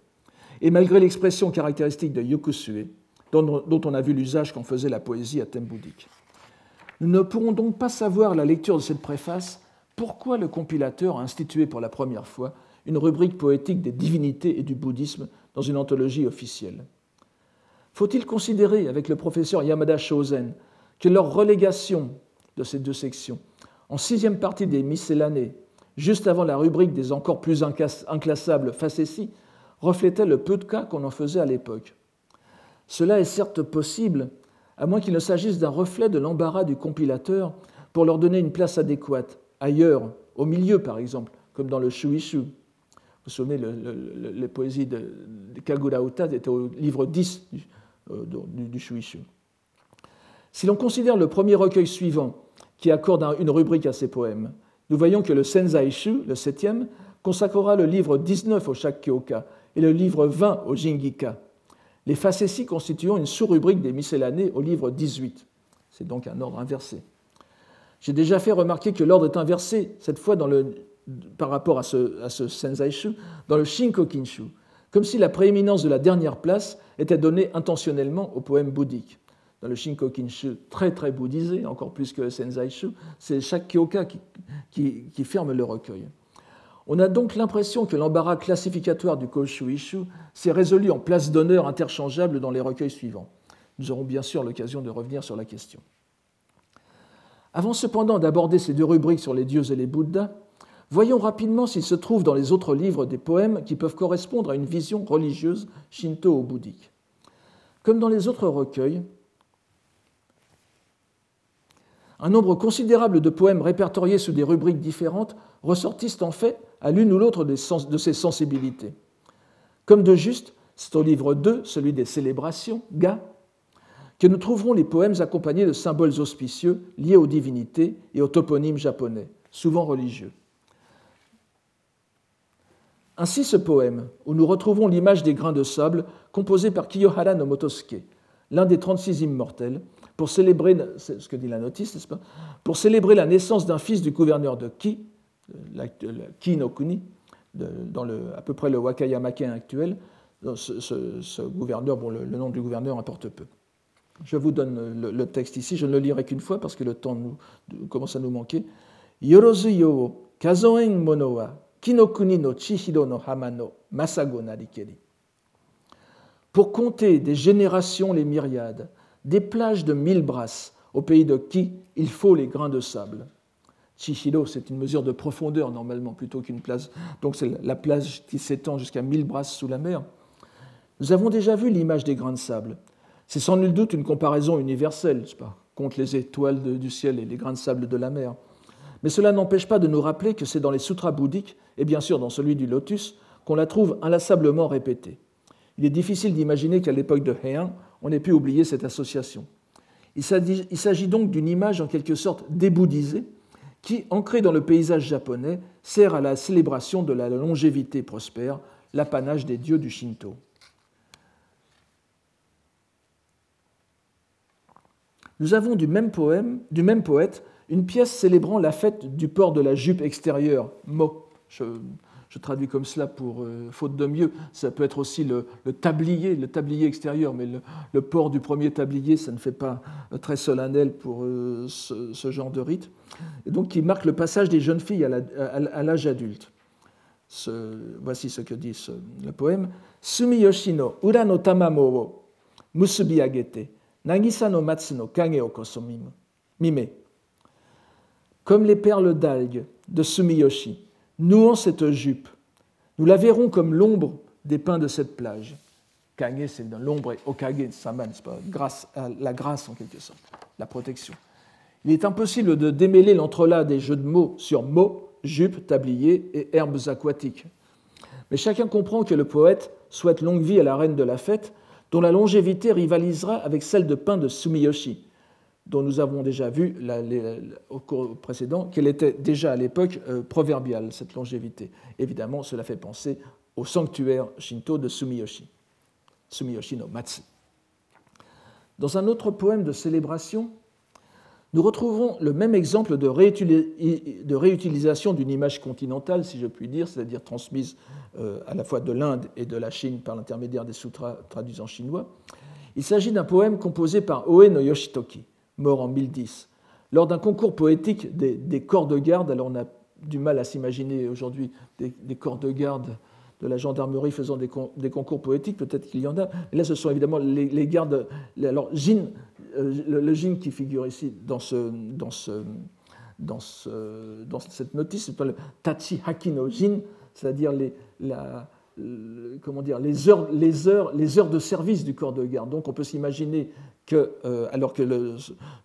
Et malgré l'expression caractéristique de Yokusue, dont on a vu l'usage qu'en faisait la poésie à thème bouddhique. Nous ne pourrons donc pas savoir à la lecture de cette préface pourquoi le compilateur a institué pour la première fois une rubrique poétique des divinités et du bouddhisme dans une anthologie officielle. Faut-il considérer avec le professeur Yamada Shozen que leur relégation de ces deux sections, en sixième partie des miscellanées, juste avant la rubrique des encore plus inclassables facéties, reflétait le peu de cas qu'on en faisait à l'époque? Cela est certes possible, à moins qu'il ne s'agisse d'un reflet de l'embarras du compilateur pour leur donner une place adéquate, ailleurs, au milieu par exemple, comme dans le Shuishu, vous souvenez, les poésies de, de Kagura Uta étaient au livre 10 euh, du, du, Shuishu. Si l'on considère le premier recueil suivant, qui accorde une rubrique à ses poèmes. Nous voyons que le Senzaishu, le septième, consacrera le livre 19 au Shakkyoka et le livre 20 au Jingika, les facéties constituant une sous-rubrique des miscellanées au livre 18. C'est donc un ordre inversé. J'ai déjà fait remarquer que l'ordre est inversé, cette fois dans le, par rapport à ce, à ce Senzaishu, dans le Shinkokinshu, comme si la prééminence de la dernière place était donnée intentionnellement au poème bouddhique. Dans le Shinkokinshu, très très bouddhisé, encore plus que le Senzaishu, c'est chaque kyoka qui, qui, qui, ferme le recueil. On a donc l'impression que l'embarras classificatoire du Koshu-Ishu s'est résolu en place d'honneur interchangeable dans les recueils suivants. Nous aurons bien sûr l'occasion de revenir sur la question. Avant cependant d'aborder ces deux rubriques sur les dieux et les Bouddhas, voyons rapidement s'il se trouve dans les autres livres des poèmes qui peuvent correspondre à une vision religieuse shinto ou bouddhique. Comme dans les autres recueils, un nombre considérable de poèmes répertoriés sous des rubriques différentes ressortissent en fait à l'une ou l'autre de ces sensibilités. Comme de juste, c'est au livre 2, celui des célébrations, Ga, que nous trouverons les poèmes accompagnés de symboles auspicieux liés aux divinités et aux toponymes japonais, souvent religieux. Ainsi ce poème, où nous retrouvons l'image des grains de sable, composé par Kiyohara no Motosuke, l'un des 36 immortels, pour célébrer, ce que dit la notice, n'est-ce pas, pour célébrer la naissance d'un fils du gouverneur de Ki, Ki no Kuni, dans à peu près le Wakayamaken actuel. Ce, gouverneur, le nom du gouverneur importe peu. Je vous donne le, texte ici, je ne le lirai qu'une fois parce que le temps commence à nous manquer. Yorozu kazoen mono wa kinokuni no chihiro no hama no masago narikeri. Pour compter des générations les myriades, des plages de mille brasses, au pays de qui il faut les grains de sable. Chihiro, c'est une mesure de profondeur normalement plutôt qu'une plage. Donc c'est la plage qui s'étend jusqu'à mille brasses sous la mer. Nous avons déjà vu l'image des grains de sable. C'est sans nul doute une comparaison universelle, pas, contre les étoiles du ciel et les grains de sable de la mer. Mais cela n'empêche pas de nous rappeler que c'est dans les sutras bouddhiques, et bien sûr dans celui du lotus, qu'on la trouve inlassablement répétée. Il est difficile d'imaginer qu'à l'époque de Heian, on ait pu oublier cette association. Il s'agit donc d'une image en quelque sorte débouddhisée, qui, ancrée dans le paysage japonais, sert à la célébration de la longévité prospère, l'apanage des dieux du Shinto. nous avons du même, poème, du même poète une pièce célébrant la fête du port de la jupe extérieure, mo. Je, traduis comme cela pour euh, faute de mieux. Ça peut être aussi le, tablier, le tablier extérieur, mais le, port du premier tablier, ça ne fait pas très solennel pour euh, ce, genre de rite. Et donc, qui marque le passage des jeunes filles à l'âge adulte. voici ce que dit le poème. Sumi Yoshino, Ura no tamamo wo musubi agete. Nagisa no matsu no kage o mime. Comme les perles d'algues de Sumiyoshi, nouant cette jupe, nous la verrons comme l'ombre des pins de cette plage. Kage, c'est l'ombre, et okage, saman, c'est pas grâce la grâce en quelque sorte, la protection. Il est impossible de démêler l'entrelac des jeux de mots sur mots, jupe, tablier et herbes aquatiques. Mais chacun comprend que le poète souhaite longue vie à la reine de la fête dont la longévité rivalisera avec celle de pain de Sumiyoshi, dont nous avons déjà vu au cours précédent qu'elle était déjà à l'époque euh, proverbiale, cette longévité. Évidemment, cela fait penser au sanctuaire shinto de Sumiyoshi, Sumiyoshi no Matsu. Dans un autre poème de célébration, nous retrouvons le même exemple de, réutilisation d'une image continentale, si je puis dire, c'est-à-dire transmise euh, à la fois de l'Inde et de la Chine par l'intermédiaire des sutras traduits en chinois. Il s'agit d'un poème composé par Oe no Yoshitoki, mort en 1010, lors d'un concours poétique des, corps de garde. Alors on a du mal à s'imaginer aujourd'hui des, corps de garde de la gendarmerie faisant des, concours poétiques, peut-être qu'il y en a, mais là ce sont évidemment les, gardes. Alors euh, le, Jin qui figure ici dans, ce, dans, ce, dans, ce, cette notice, c'est le Tachi Hakino Jin, c'est-à-dire les heures de service du corps de garde. Donc on peut s'imaginer que, euh, alors que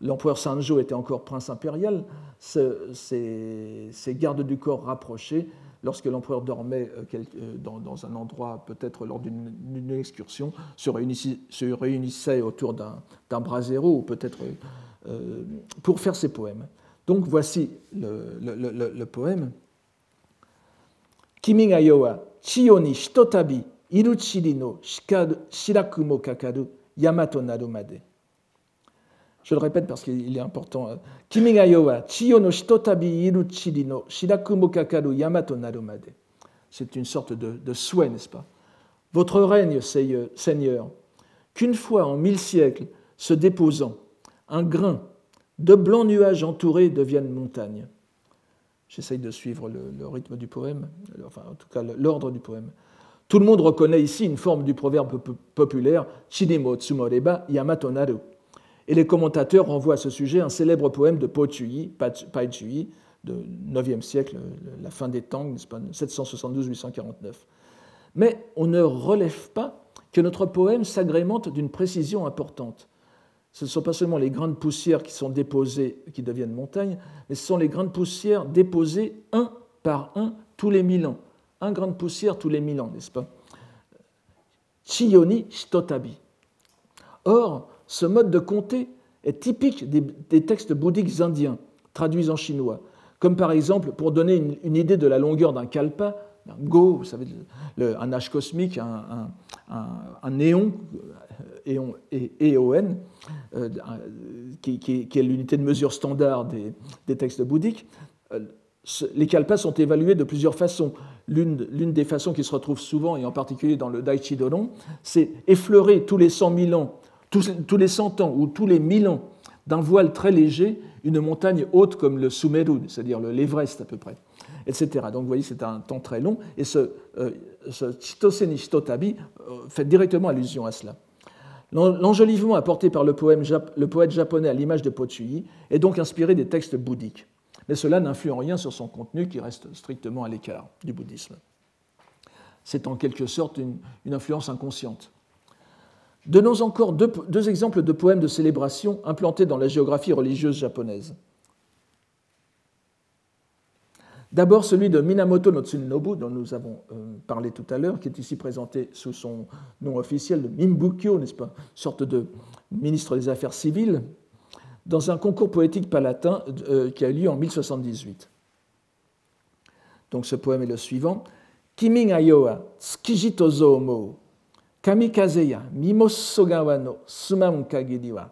l'empereur Sanjo était encore prince impérial, ces, gardes du corps rapprochés, lorsque l'empereur dormait euh, euh, dans, un endroit, peut-être lors d'une excursion, se réunissaient, autour d'un brasero, ou peut-être pour faire ses poèmes. Donc voici le, poème. Kimi ga yo chiyo ni hitotabi iru chiri no shiraku yamato narumade. Je le répète parce qu'il est important. Kimi ga yo chiyo no hitotabi iru chiri yamato narumade. C'est une sorte de, souhait, n'est-ce pas? Votre règne, Seigneur, qu'une fois en mille siècles se déposant, un grain de blancs nuages entourés deviennent montagnes. J'essaye de suivre le, rythme du poème, enfin en tout cas l'ordre du poème. Tout le monde reconnaît ici une forme du proverbe populaire Chinimo Tsumoreba Yamatonaru. Et les commentateurs renvoient à ce sujet un célèbre poème de Po Chui, Pai Chui, de 9e siècle, la fin des Tang, 772-849. Mais on ne relève pas que notre poème s'agrémente d'une précision importante ce ne sont pas seulement les grains de poussière qui sont déposés, qui deviennent montagnes, mais ce sont les grains de poussière déposés un par un tous les mille ans. Un grain de poussière tous les mille ans, n'est-ce pas? Chiyoni Shitotabi. Or, ce mode de compter est typique des, textes bouddhiques indiens, traduits en chinois, comme par exemple, pour donner une, idée de la longueur d'un kalpa, un go, vous savez, un âge cosmique, un, un néon EON, euh, qui, est l'unité de mesure standard des, textes bouddhiques, euh, les kalpas sont évalués de plusieurs façons. L'une des façons qui se retrouve souvent, et en particulier dans le Daichi Doron, c'est effleurer tous les 100 000 ans, tous, les 100 ans ou tous les 1000 ans d'un voile très léger une montagne haute comme le Sumeru, c'est-à-dire l'Everest à peu près, etc. Donc vous voyez, c'est un temps très long, et ce, euh, ce euh, fait directement allusion à cela. L'enjolivement apporté par le, poète japonais à l'image de Pochuyi est donc inspiré des textes bouddhiques, mais cela n'influe en rien sur son contenu qui reste strictement à l'écart du bouddhisme. C'est en quelque sorte une, influence inconsciente. Donnons encore deux exemples de poèmes de célébration implantés dans la géographie religieuse japonaise. D'abord celui de Minamoto no Tsunobu, dont nous avons euh, parlé tout à l'heure, qui est ici présenté sous son nom officiel de Mimbukyo, n'est-ce pas, sorte de ministre des Affaires civiles, dans un concours poétique palatin euh, qui a eu lieu en 1078. Donc ce poème est le suivant. Kimi ga kamikaze ya mimosogawa no suman kagiri wa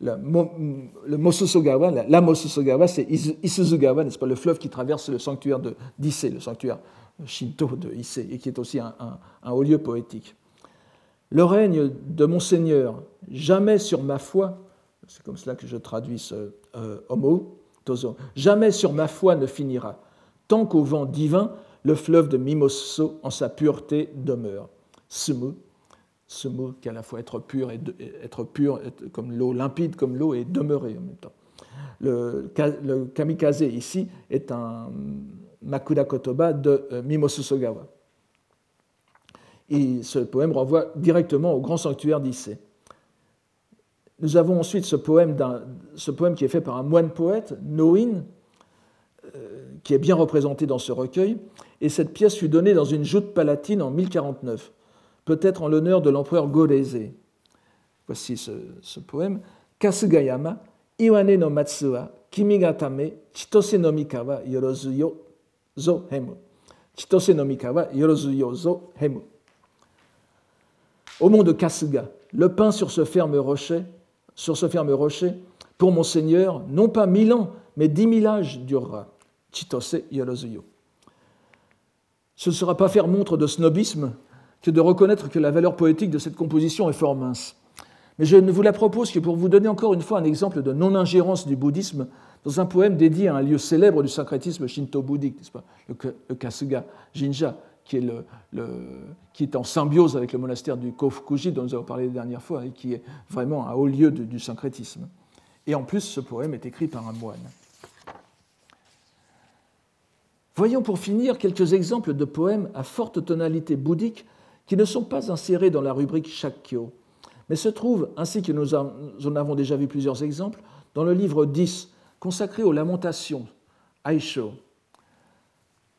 le, Mososogawa, la, la Mososogawa, c'est Isuzugawa, n'est-ce pas, le fleuve qui traverse le sanctuaire de le sanctuaire shinto de Issei, et qui est aussi un, haut lieu poétique. Le règne de mon Seigneur, jamais sur ma foi, c'est comme cela que je traduis ce euh, homo, tozo, jamais sur ma foi ne finira, tant qu'au vent divin, le fleuve de Mimoso en sa pureté demeure. Sumu, ce mot qui à la fois être pur et être pur comme l'eau, limpide comme l'eau et demeurer en même temps. Le, kamikaze ici est un Makura Kotoba de euh, Mimosu Sogawa. Et ce poème renvoie directement au grand sanctuaire d'Issé. Nous avons ensuite ce poème, ce poème qui est fait par un moine poète, Noin, euh, qui est bien représenté dans ce recueil, et cette pièce fut donnée dans une joute palatine en 1049 peut-être en l'honneur de l'empereur Goreze. Voici ce, poème. Kasugayama, Iwane no Matsua, Kimigatame, Chitose no Mikawa, Yorozuyo zo hemu. Chitose no Mikawa, Yorozuyo zo hemu. Au mont de Kasuga, le pain sur ce ferme rocher, sur ce ferme rocher, pour mon Seigneur, non pas mille ans, mais dix mille âges durera. Chitose Yorozuyo. Ce ne sera pas faire montre de snobisme que de reconnaître que la valeur poétique de cette composition est fort mince. Mais je ne vous la propose que pour vous donner encore une fois un exemple de non-ingérence du bouddhisme dans un poème dédié à un lieu célèbre du syncrétisme shinto-bouddhique, n'est-ce pas le, Kasuga Jinja, qui est, en symbiose avec le monastère du Kofukuji dont nous avons parlé la dernière fois et qui est vraiment un haut lieu du syncrétisme. Et en plus, ce poème est écrit par un moine. Voyons pour finir quelques exemples de poèmes à forte tonalité bouddhique qui ne sont pas insérés dans la rubrique Shakyo, mais se trouvent, ainsi que nous en avons déjà vu plusieurs exemples, dans le livre 10 consacré aux lamentations, Aisho.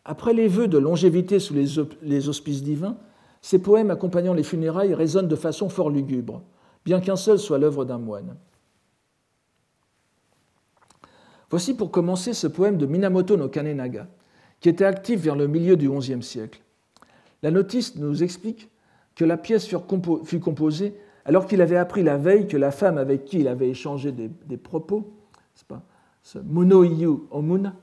Après les vœux de longévité sous les auspices divins, ces poèmes accompagnant les funérailles résonnent de façon fort lugubre, bien qu'un seul soit l'œuvre d'un moine. Voici pour commencer ce poème de Minamoto no Kanenaga, qui était actif vers le milieu du XIe siècle. La notice nous explique que la pièce fut composée alors qu'il avait appris la veille que la femme avec qui il avait échangé des, propos, pas, ce monoiyu omuna,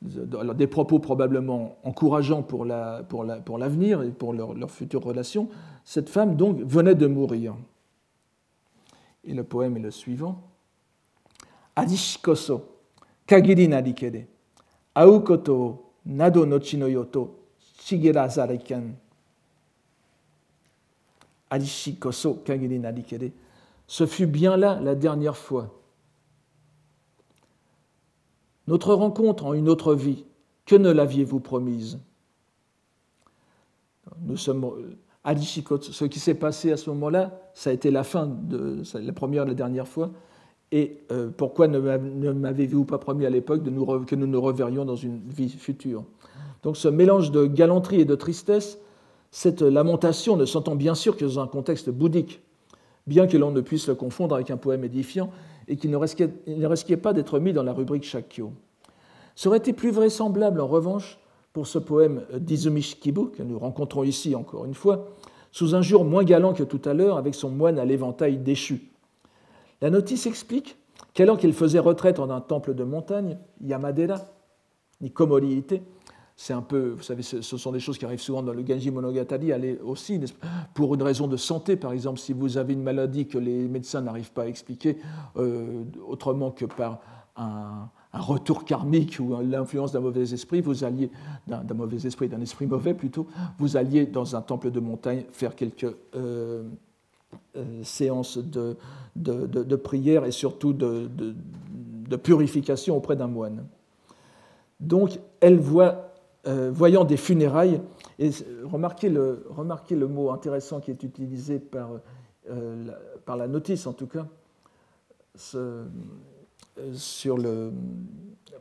des propos probablement encourageants pour l'avenir et pour leur, future relation, cette femme donc venait de mourir. Et le poème est le suivant. Adishikoso, kagiri narikede, aukoto nado no Ce fut bien là la dernière fois. Notre rencontre en une autre vie, que ne l'aviez-vous promise? Nous sommes ce qui s'est passé à ce moment-là, ça a été la fin de la première et la dernière fois. Et euh, pourquoi ne m'avez-vous pas promis à l'époque que nous nous reverrions dans une vie future? Donc ce mélange de galanterie et de tristesse, cette lamentation ne s'entend bien sûr que dans un contexte bouddhique, bien que l'on ne puisse le confondre avec un poème édifiant et qu'il ne risquait, pas d'être mis dans la rubrique Shakyo. Serait il plus vraisemblable en revanche pour ce poème d'Izumi Shikibu, que nous rencontrons ici encore une fois, sous un jour moins galant que tout à l'heure, avec son moine à l'éventail déchu? La notice explique qu'alors qu'il faisait retraite en un temple de montagne, Yamadera, ni Komori c'est un peu, vous savez, ce sont des choses qui arrivent souvent dans le Genji Monogatari, aller aussi, pour une raison de santé, par exemple, si vous avez une maladie que les médecins n'arrivent pas à expliquer euh, autrement que par un, retour karmique ou l'influence d'un mauvais esprit, vous alliez, d'un mauvais esprit, d'un esprit mauvais plutôt, vous alliez dans un temple de montagne faire quelques euh, euh, séances de, de, prière et surtout de, purification auprès d'un moine. Donc, elle voit, voyant des funérailles, et remarquez le, remarquez le mot intéressant qui est utilisé par, la, par la notice en tout cas, ce, sur le.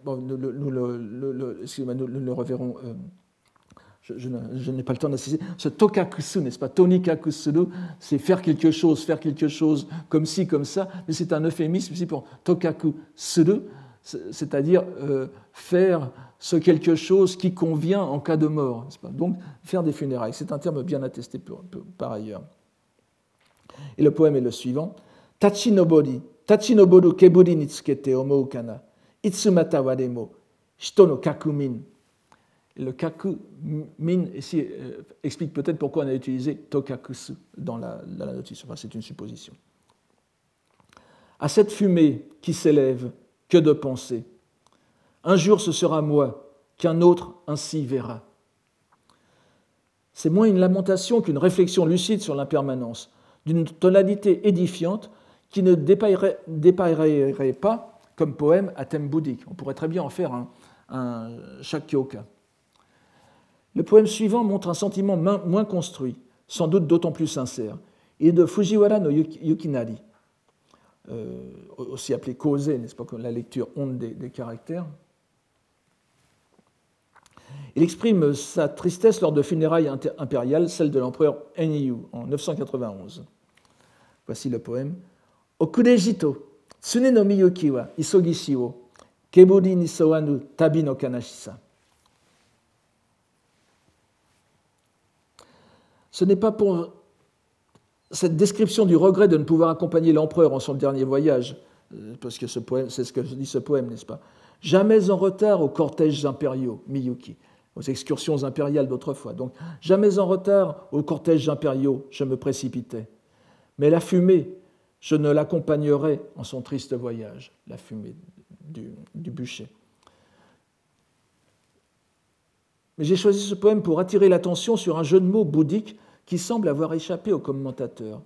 Bon, nous, le, reverrons. Euh, je, n'ai pas le temps d'assister. Ce tokakusu, n'est-ce pas? Tonikakusuru, c'est faire quelque chose, faire quelque chose comme ci, comme ça, mais c'est un euphémisme ici pour tokakusuru, c'est-à-dire euh, faire ce quelque chose qui convient en cas de mort. Pas? Donc, faire des funérailles. C'est un terme bien attesté par ailleurs. Et le poème est le suivant Tachinobori, Tachinoboru keburi ni tsukete omou kana. Itsumata shito no kakumin. Le kaku-min ici euh, explique peut-être pourquoi on a utilisé tokakusu dans la, la notice. Enfin, c'est une supposition. À cette fumée qui s'élève, de pensées. Un jour ce sera moi, qu'un autre ainsi verra. C'est moins une lamentation qu'une réflexion lucide sur l'impermanence, d'une tonalité édifiante qui ne dépaillerait, pas comme poème à thème bouddhique. On pourrait très bien en faire un, un Shakyoka. Le poème suivant montre un sentiment moins construit, sans doute d'autant plus sincère. Il est de Fujiwara no Yukinari, aussi appelé Kose, n'est-ce pas, comme la lecture onde des, caractères. Il exprime sa tristesse lors de funérailles impériales, celle de l'empereur Enyu en 991. Voici le poème. Okurejito, tsune no miyuki wa keburi ni sowanu tabi kanashisa. Ce n'est pas pour cette description du regret de ne pouvoir accompagner l'empereur en son dernier voyage, euh, parce que c'est ce que dit ce poème, n'est-ce pas? Jamais en retard aux cortèges impériaux, Miyuki, aux excursions impériales d'autrefois. Donc, jamais en retard aux cortèges impériaux, je me précipitais. Mais la fumée, je ne l'accompagnerai en son triste voyage, la fumée du, bûcher. Mais j'ai choisi ce poème pour attirer l'attention sur un jeu de mots bouddhique qui semble avoir échappé aux commentateurs,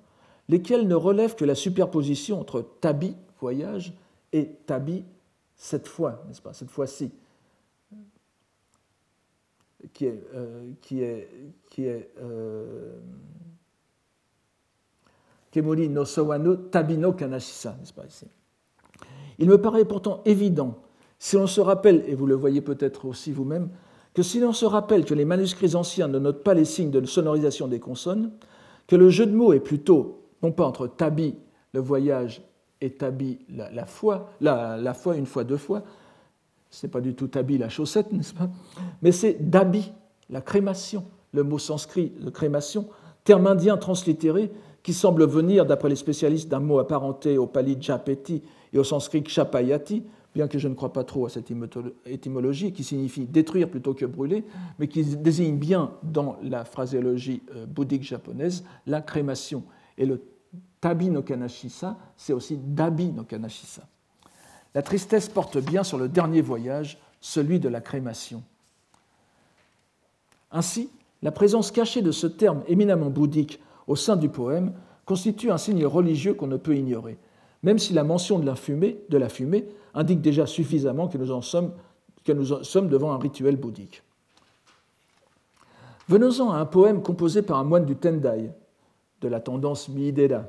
lesquels ne relèvent que la superposition entre tabi, voyage, et tabi, cette fois, n'est-ce pas, cette fois-ci, qui est, euh, qui est, qui euh, no Tabino Kanashisa, n'est-ce pas ici. Il me paraît pourtant évident, si l'on se rappelle, et vous le voyez peut-être aussi vous-même, que si l'on se rappelle que les manuscrits anciens ne notent pas les signes de sonorisation des consonnes, que le jeu de mots est plutôt, non pas entre tabi, le voyage, et tabi, la, foi, la, la foi une fois, deux fois, Ce n'est pas du tout tabi la chaussette, n'est-ce pas Mais c'est dabi, la crémation, le mot sanskrit de crémation, terme indien translittéré qui semble venir, d'après les spécialistes, d'un mot apparenté au pali japeti et au sanskrit chapayati, bien que je ne crois pas trop à cette étymologie, qui signifie détruire plutôt que brûler, mais qui désigne bien dans la phraséologie euh, bouddhique japonaise la crémation. Et le tabi no kanashisa, c'est aussi dabi no kanashisa. La tristesse porte bien sur le dernier voyage, celui de la crémation. Ainsi, la présence cachée de ce terme éminemment bouddhique au sein du poème constitue un signe religieux qu'on ne peut ignorer, même si la mention de la fumée, indique déjà suffisamment que nous, sommes, devant un rituel bouddhique. Venons-en à un poème composé par un moine du Tendai, de la tendance Miidera,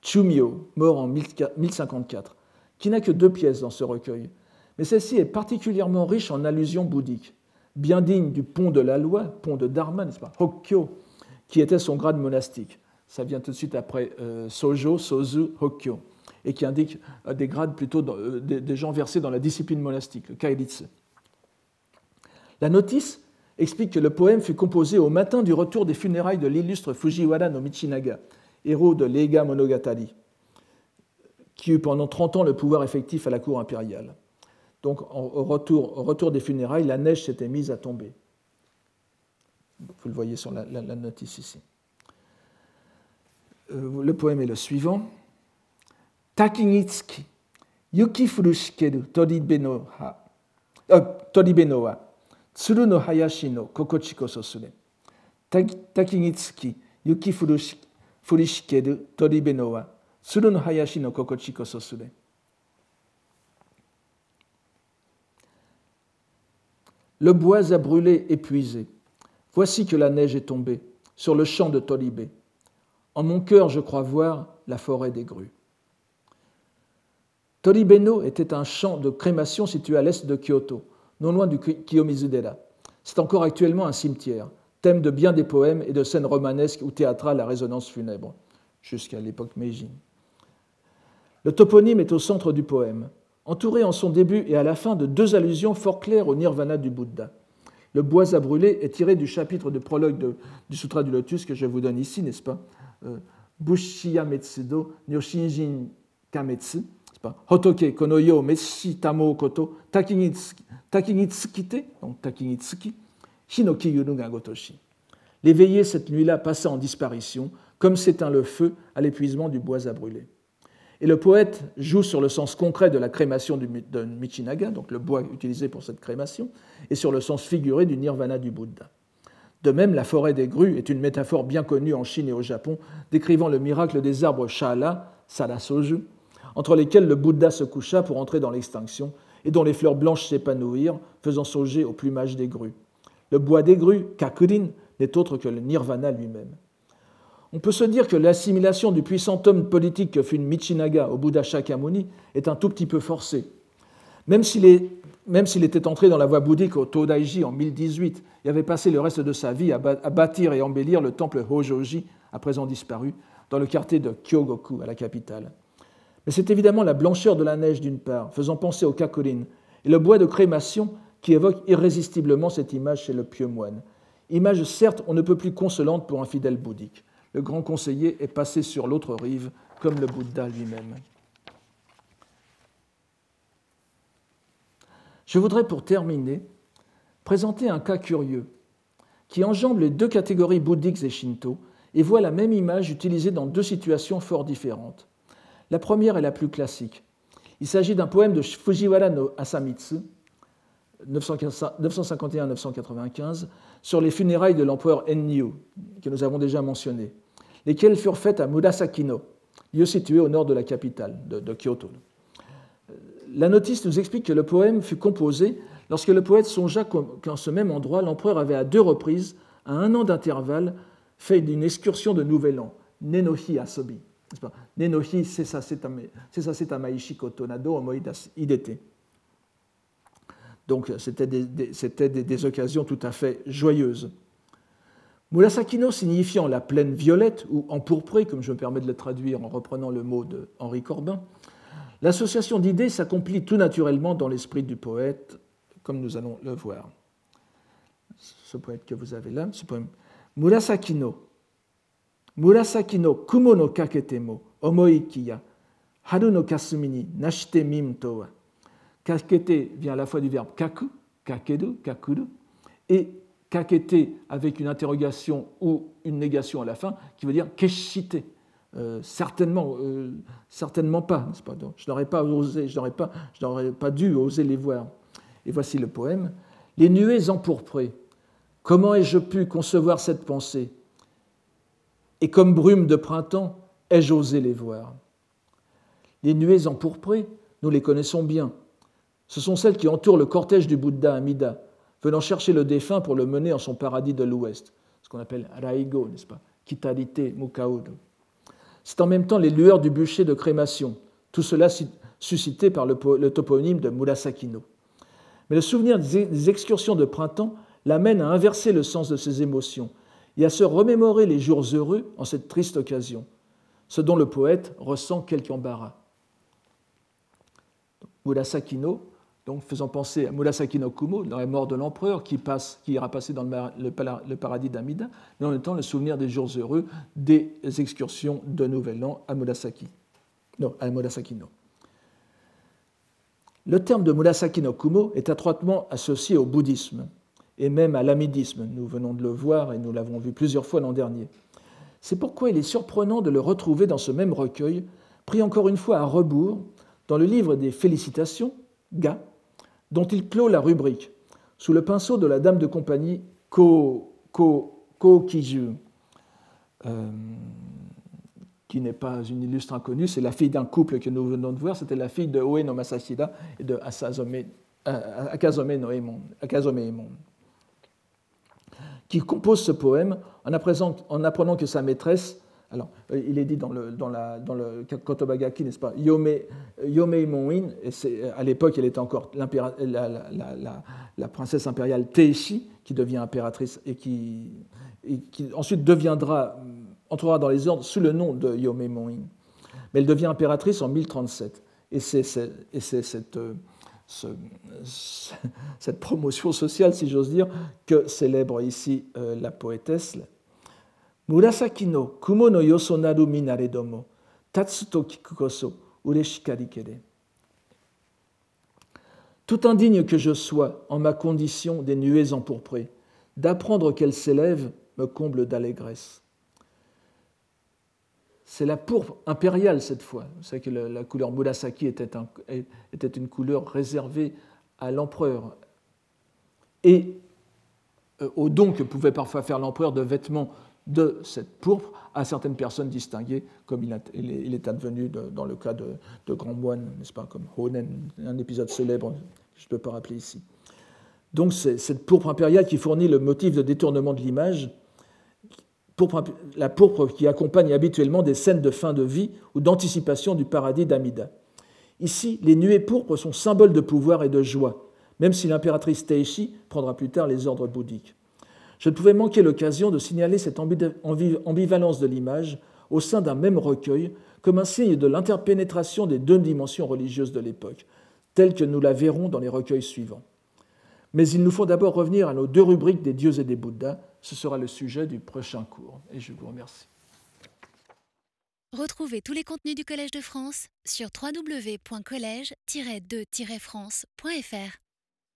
Chumio, mort en 1054, qui n'a que deux pièces dans ce recueil, mais celle-ci est particulièrement riche en allusions bouddhiques, bien digne du pont de la loi, pont de Dharma, n'est-ce pas, Hokkyo, qui était son grade monastique. Ça vient tout de suite après euh, Sojo, Sozu, Hokkyo, et qui indique des grades plutôt euh, des, gens versés dans la discipline monastique, le. La notice explique que le poème fut composé au matin du retour des funérailles de l'illustre Fujiwara no Michinaga, héros de l'Eiga Monogatari, qui eut pendant 30 ans le pouvoir effectif à la cour impériale. Donc, au retour des funérailles, la neige s'était mise à tomber. Vous le voyez sur la, notice ici. Euh, le poème est le suivant. Takinitsuki, yuki ha, euh, toribeno wa, tsuru no hayashi no kokochi koso. Takinitsuki, yuki furushikeru toribeno wa, tsuru no hayashi no kokochi. Le bois a brûlé épuisé. Voici que la neige est tombée sur le champ de Tolibé. En mon cœur, je crois voir la forêt des grues. Tolibeno était un champ de crémation situé à l'est de Kyoto, non loin du Kiyomizudera. C'est encore actuellement un cimetière, thème de bien des poèmes et de scènes romanesques ou théâtrales à résonance funèbre, jusqu'à l'époque Meiji. Le toponyme est au centre du poème, entouré en son début et à la fin de deux allusions fort claires au nirvana du Bouddha. Le bois à brûler est tiré du chapitre de prologue du Sutra du Lotus que je vous donne ici, n'est-ce pas? Bushiya Metsudo Nyoshinjin Kametsu, Hotoke Konoyo Meshi Tamo Koto Takinitsukite, donc Takinitsuki, Hinoki Yuruga Gotoshi. L'éveillé cette nuit-là passa en disparition, comme s'éteint le feu à l'épuisement du bois à brûler. Et le poète joue sur le sens concret de la crémation de Michinaga, donc le bois utilisé pour cette crémation, et sur le sens figuré du nirvana du Bouddha. De même, la forêt des grues est une métaphore bien connue en Chine et au Japon, décrivant le miracle des arbres Shala, Sarasoju, entre lesquels le Bouddha se coucha pour entrer dans l'extinction, et dont les fleurs blanches s'épanouirent, faisant songer au plumage des grues. Le bois des grues, Kakurin, n'est autre que le nirvana lui-même. On peut se dire que l'assimilation du puissant homme politique que fut Michinaga au Bouddha Shakyamuni est un tout petit peu forcée. Même s'il était entré dans la voie bouddhique au Todaiji en 1018 et avait passé le reste de sa vie à bâtir et embellir le temple Hojoji, à présent disparu, dans le quartier de Kyogoku, à la capitale. Mais c'est évidemment la blancheur de la neige d'une part, faisant penser au kakurin, et le bois de crémation qui évoque irrésistiblement cette image chez le pieux moine. Image certes on ne peut plus consolante pour un fidèle bouddhique le grand conseiller est passé sur l'autre rive, comme le Bouddha lui-même. Je voudrais pour terminer présenter un cas curieux qui enjambe les deux catégories bouddhiques et shinto et voit la même image utilisée dans deux situations fort différentes. La première est la plus classique. Il s'agit d'un poème de Fujiwara no Asamitsu, 951-995, sur les funérailles de l'empereur Ennyu, que nous avons déjà mentionné lesquelles furent faites à Murasakino, lieu situé au nord de la capitale, de, Kyoto. La notice nous explique que le poème fut composé lorsque le poète songea qu'en ce même endroit, l'empereur avait à deux reprises, à un an d'intervalle, fait d'une excursion de Nouvel An, Nenohi Asobi. Nenohi Sesasetamaishi Kotonado Omoidas Idete. Donc c'était des, des occasions tout à fait joyeuses. Murasakino signifiant la plaine violette ou empourprée, comme je me permets de le traduire en reprenant le mot de Henri Corbin, L'association d'idées s'accomplit tout naturellement dans l'esprit du poète, comme nous allons le voir. Ce poète que vous avez là, ce poème. Murasaki no, Murasaki no kumo no kakete mo, omoiki ya, haru no kasumi ni nashite mimto wa. Kakete vient à la fois du verbe kaku, kakedu, kakuru, et kakete avec une interrogation ou une négation à la fin, qui veut dire keshite. Euh, certainement, euh, certainement pas, je n'aurais pas osé, je n'aurais pas, dû oser les voir. Et voici le poème. Les nuées empourprées. Comment ai-je pu concevoir cette pensée? Et comme brume de printemps, ai-je osé les voir? Les nuées empourprées, nous les connaissons bien. Ce sont celles qui entourent le cortège du Bouddha Amida, venant chercher le défunt pour le mener en son paradis de l'Ouest, ce qu'on appelle Raigo, n'est-ce pas Kitarite Mukaodo. C'est en même temps les lueurs du bûcher de crémation, tout cela suscité par le, toponyme de Murasakino. Mais le souvenir des excursions de printemps l'amène à inverser le sens de ses émotions et à se remémorer les jours heureux en cette triste occasion, ce dont le poète ressent quelque embarras. Murasakino, donc faisant penser à Murasaki no Kumo, dans la mort de l'empereur, qui, ira passer dans le, paradis d'Amida, mais en même temps le souvenir des jours heureux des excursions de Nouvel An à Murasaki. Non, à Murasaki no. Le terme de Murasaki no Kumo est étroitement associé au bouddhisme et même à l'amidisme. Nous venons de le voir et nous l'avons vu plusieurs fois l'an dernier. C'est pourquoi il est surprenant de le retrouver dans ce même recueil, pris encore une fois à rebours, dans le livre des Félicitations, Ga, dont il clôt la rubrique, sous le pinceau de la dame de compagnie Ko, Ko, Kiju, euh, qui n'est pas une illustre inconnue, c'est la fille d'un couple que nous venons de voir, c'était la fille de Oe no Masashida et de Asazome, euh, Akazome no Emon, Akazome Emon, qui compose ce poème en apprenant que sa maîtresse alors, euh, il est dit dans le, dans la, dans le Kotobagaki, n'est-ce pas Yome, Yome et à l'époque, elle était encore la, la, princesse impériale Teishi, qui devient impératrice et qui, ensuite deviendra, entrera dans les ordres sous le nom de Yome Moin. Mais elle devient impératrice en 1037. Et c'est cette, euh, ce, <laughs> cette promotion sociale, si j'ose dire, que célèbre ici euh, la poétesse, Murasaki no kumo no yoso naru minaredomo, tatsu to kiku koso ureshikari kere. Tout indigne que je sois en ma condition des nuées empourprées, d'apprendre qu'elles s'élèvent me comble d'allégresse. C'est la pourpre impériale cette fois. Vous savez que la couleur Murasaki était une couleur réservée à l'empereur et euh, au don que pouvait parfois faire l'empereur de vêtements de cette pourpre à certaines personnes distinguées, comme il, est advenu dans le cas de, grands moines, n'est-ce pas, comme Honen, un épisode célèbre je ne peux pas rappeler ici. Donc c'est cette pourpre impériale qui fournit le motif de détournement de l'image, la pourpre qui accompagne habituellement des scènes de fin de vie ou d'anticipation du paradis d'Amida. Ici, les nuées pourpres sont symboles de pouvoir et de joie, même si l'impératrice Teishi prendra plus tard les ordres bouddhiques. Je ne pouvais manquer l'occasion de signaler cette ambivalence de l'image au sein d'un même recueil comme un signe de l'interpénétration des deux dimensions religieuses de l'époque, telles que nous la verrons dans les recueils suivants. Mais il nous faut d'abord revenir à nos deux rubriques des dieux et des Bouddhas. Ce sera le sujet du prochain cours. Et je vous remercie. Retrouvez tous les contenus du Collège de France sur www.colège-2-france.fr.